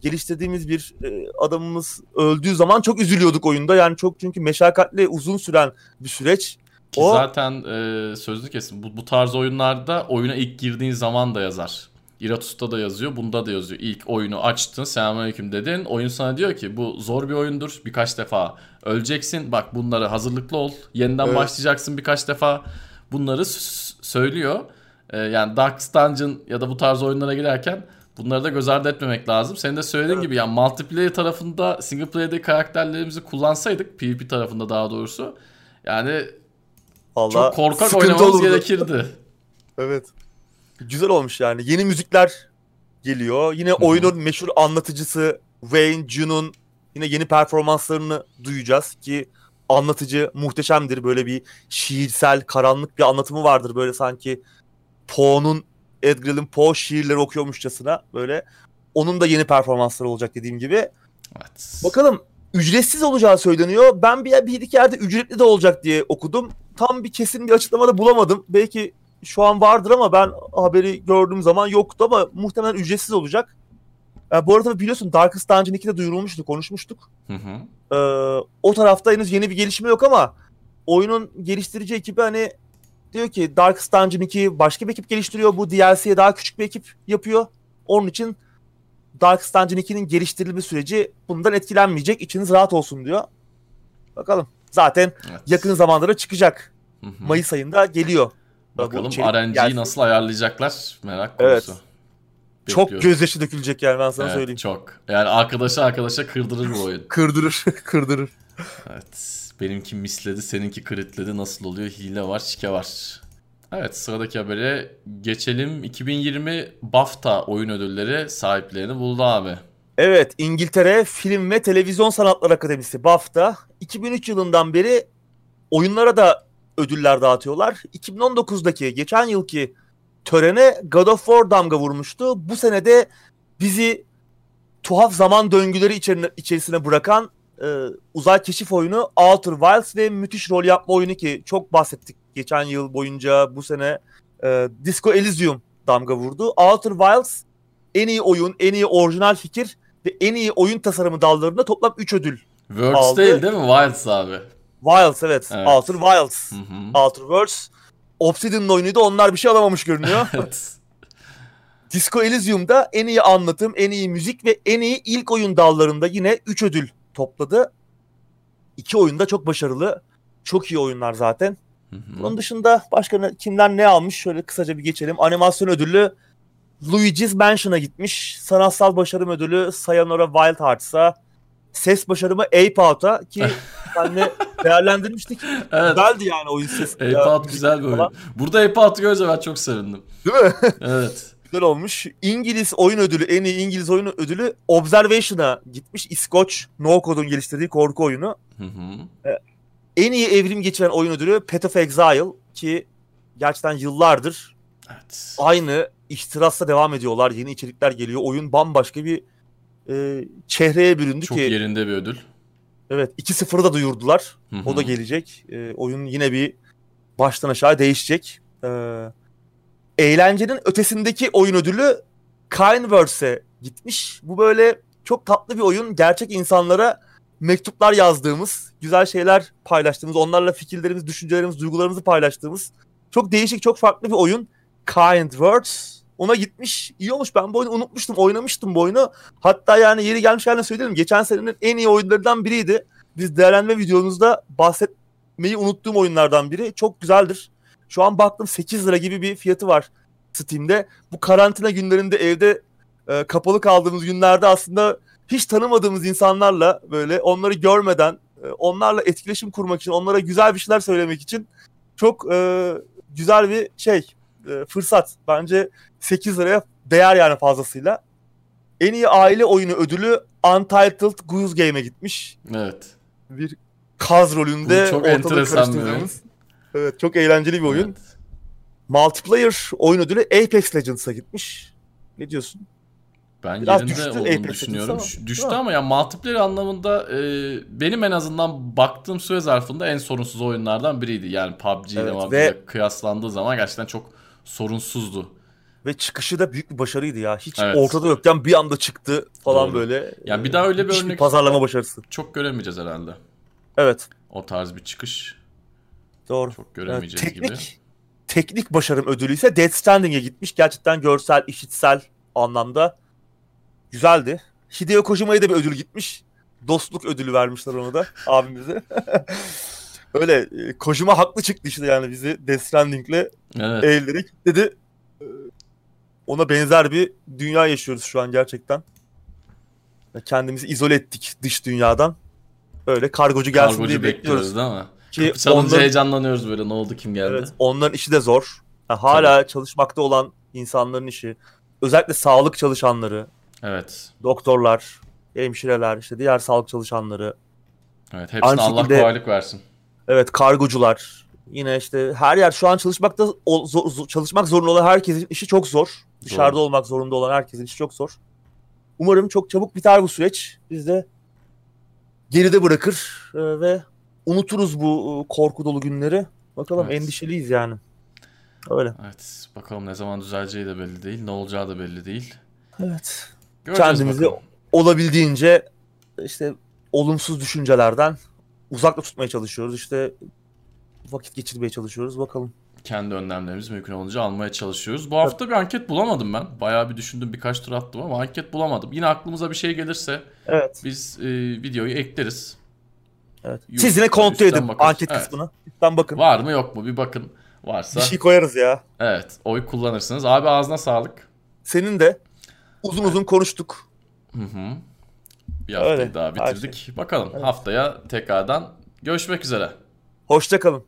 geliştirdiğimiz bir e, adamımız öldüğü zaman çok üzülüyorduk oyunda. Yani çok çünkü meşakkatli uzun süren bir süreç. Ki O- zaten e, sözlü kesin. Bu, bu tarz oyunlarda oyuna ilk girdiğin zaman da yazar. Iratus'ta da yazıyor, bunda da yazıyor. İlk oyunu açtın, selamünaleyküm dedin. Oyun sana diyor ki bu zor bir oyundur. Birkaç defa öleceksin. Bak bunlara hazırlıklı ol. Yeniden Evet. başlayacaksın birkaç defa. Bunları söylüyor. E, yani Dark Dungeon ya da bu tarz oyunlara girerken bunları da göz ardı etmemek lazım. Senin de söylediğin Evet. gibi yani multiplayer tarafında single player'deki karakterlerimizi kullansaydık PvP tarafında daha doğrusu yani Vallahi çok korkak oynamamız olurdu. gerekirdi. Evet. Güzel olmuş yani. Yeni müzikler geliyor. Yine hı. oyunun meşhur anlatıcısı Wayne Jun'un yine yeni performanslarını duyacağız ki anlatıcı muhteşemdir. Böyle bir şiirsel, karanlık bir anlatımı vardır. Böyle sanki Poe'nun Edgar Allan Poe şiirleri okuyormuşçasına böyle. Onun da yeni performansları olacak dediğim gibi. Evet. Bakalım ücretsiz olacağı söyleniyor. Ben bir, bir iki yerde ücretli de olacak diye okudum. Tam bir kesin bir açıklamada bulamadım. Belki şu an vardır ama ben haberi gördüğüm zaman yoktu ama muhtemelen ücretsiz olacak. Ee, bu arada biliyorsun Darkest Dungeon 2'de duyurulmuştu, konuşmuştuk. Hı hı. Ee, o tarafta henüz yeni bir gelişme yok ama oyunun geliştirici ekibi hani diyor ki Darkest Dungeon 2 başka bir ekip geliştiriyor. Bu DLC'ye daha küçük bir ekip yapıyor. Onun için Darkest Dungeon 2'nin geliştirilme süreci bundan etkilenmeyecek. İçiniz rahat olsun diyor. Bakalım. Zaten Evet. yakın zamanda da çıkacak. Hı hı. Mayıs ayında geliyor. Bakalım RNG'yi gelsin. nasıl ayarlayacaklar merak Evet. konusu. Çok Bekliyorum. gözyaşı dökülecek yani ben sana Evet, söyleyeyim. Çok. Yani arkadaşa arkadaşa kırdırır bu oyun. [laughs] Kırdırır, [laughs] kırdırır. Evet. Benimki misledi, seninki kritledi. Nasıl oluyor? Hile var, şike var. Evet sıradaki habere geçelim. 2020 BAFTA oyun ödülleri sahiplerini buldu abi. Evet, İngiltere Film ve Televizyon Sanatları Akademisi BAFTA 2003 yılından beri oyunlara da ödüller dağıtıyorlar. 2019'daki geçen yılki törene God of War damga vurmuştu. Bu senede bizi tuhaf zaman döngüleri içerine, içerisine bırakan e, uzay keşif oyunu Outer Wilds ve müthiş rol yapma oyunu ki çok bahsettik geçen yıl boyunca bu sene e, Disco Elysium damga vurdu. Outer Wilds en iyi oyun, en iyi orijinal fikir ve en iyi oyun tasarımı dallarında toplam 3 ödül. Worlds Aldı. değil değil mi? Wilds abi. Wilds evet. Evet. Outer Wilds. Hı hı. Outer Worlds. Obsidian'ın oyunuydu. Onlar bir şey alamamış görünüyor. [laughs] evet. Disco Elysium'da en iyi anlatım, en iyi müzik ve en iyi ilk oyun dallarında yine 3 ödül topladı. İki oyunda çok başarılı. Çok iyi oyunlar zaten. Hı hı. Bunun dışında başka ne- kimler ne almış? Şöyle kısaca bir geçelim. Animasyon ödülü Luigi's Mansion'a gitmiş. Sanatsal başarım ödülü Sayonara Wild Hearts'a. ses başarımı Ape Out'a ki [laughs] senle değerlendirmiştik. Evet. Güzeldi yani oyun ses. Ape Out güzel bir oyun. falan. Burada Ape Out'u görünce ben çok sevindim. Değil mi? [laughs] Evet. Güzel olmuş. İngiliz oyun ödülü, en iyi İngiliz oyun ödülü Observation'a gitmiş. İskoç No Code'un geliştirdiği korku oyunu. Hı hı. En iyi evrim geçiren oyun ödülü Path of Exile ki gerçekten yıllardır Evet. aynı ihtirasla devam ediyorlar. Yeni içerikler geliyor. Oyun bambaşka bir e, çehreye büründü Çok ki. yerinde bir ödül. Evet 2-0'ı da duyurdular. Hı hı. O da gelecek. E, oyun yine bir baştan aşağı değişecek. E, eğlencenin ötesindeki oyun ödülü Kindverse'e gitmiş. Bu böyle çok tatlı bir oyun. Gerçek insanlara mektuplar yazdığımız, güzel şeyler paylaştığımız, onlarla fikirlerimiz, düşüncelerimiz, duygularımızı paylaştığımız çok değişik, çok farklı bir oyun. Kind Words ona gitmiş. İyi olmuş. Ben bu oyunu unutmuştum. Oynamıştım bu oyunu. Hatta yani yeri gelmişken de söyleyelim. Geçen senenin en iyi oyunlarından biriydi. Biz değerlendirme videomuzda bahsetmeyi unuttuğum oyunlardan biri. Çok güzeldir. Şu an baktım 8 lira gibi bir fiyatı var Steam'de. Bu karantina günlerinde evde e, kapalı kaldığımız günlerde aslında hiç tanımadığımız insanlarla böyle onları görmeden e, onlarla etkileşim kurmak için, onlara güzel bir şeyler söylemek için çok e, güzel bir şey, e, fırsat. Bence 8 liraya değer yani fazlasıyla. En iyi aile oyunu ödülü Untitled Goose Game'e gitmiş. Evet. Bir kaz rolünde Bu çok enteresan bir oyun. Evet çok eğlenceli bir oyun. Evet. Multiplayer oyun ödülü Apex Legends'a gitmiş. Ne diyorsun? Ben Biraz yerinde düştü olduğunu Apex düşünüyorum. Ama, Düştü ama ya multiplayer anlamında e, benim en azından baktığım süre zarfında en sorunsuz oyunlardan biriydi. Yani PUBG ile Evet, ve- kıyaslandığı zaman gerçekten çok sorunsuzdu. Ve çıkışı da büyük bir başarıydı ya. Hiç Evet. ortada yokken bir anda çıktı falan Doğru. böyle. Ya bir daha öyle bir Müthiş örnek- pazarlama başarısı. Çok göremeyeceğiz herhalde. Evet. O tarz bir çıkış Doğru. çok Yani göremeyeceğiz teknik, gibi. teknik başarım ödülü ise Death Stranding'e gitmiş. Gerçekten görsel, işitsel anlamda güzeldi. Hideo Kojima'ya da bir ödül gitmiş. Dostluk ödülü vermişler ona da abimize. [laughs] Öyle e, Kojima haklı çıktı işte yani bizi Death Stranding'le Evet. elleri kilitledi. Ee, Ona benzer bir dünya yaşıyoruz şu an gerçekten. Kendimizi izole ettik dış dünyadan. Öyle kargocu gelsin Kargocu diye bekliyoruz. bekliyoruz değil mi? Ki Kapı çalınca onların, heyecanlanıyoruz böyle ne oldu kim geldi. evet, onların işi de zor. Ha, hala çalışmakta olan insanların işi. Özellikle sağlık çalışanları, Evet. doktorlar, hemşireler, işte diğer sağlık çalışanları, Evet. Hepsine Aynı Allah şekilde- kolaylık versin. Evet kargocular. Yine işte her yer şu an çalışmakta o- zor- zor- çalışmak zorunda olan herkesin işi çok zor. Dışarıda olmak zorunda olan herkesin işi çok zor. Umarım çok çabuk biter bu süreç. Biz de geride bırakır e, ve unuturuz bu e, korku dolu günleri. Bakalım Evet. endişeliyiz yani. Öyle. Evet. Bakalım ne zaman düzeleceği de belli değil. Ne olacağı da belli değil. Evet. Göreceğiz Kendimizi bakalım. olabildiğince işte olumsuz düşüncelerden uzakta tutmaya çalışıyoruz. İşte vakit geçirmeye çalışıyoruz. Bakalım. kendi önlemlerimizi mümkün olunca almaya çalışıyoruz. Bu hafta bir anket bulamadım ben. Bayağı bir düşündüm birkaç tur attım ama anket bulamadım. Yine aklımıza bir şey gelirse Evet. biz e, videoyu ekleriz. evet. Siz yine kontrol üstten edin bakarız. anket Evet. kısmını. Lütfen bakın. Var mı yok mu bir bakın. Varsa Bir şey koyarız ya. evet oy kullanırsınız. Abi ağzına sağlık. Senin de uzun uzun konuştuk. Hı hı. Bir haftayı Öyle, daha bitirdik. Bakalım Evet. haftaya tekrardan görüşmek üzere. Hoşça kalın.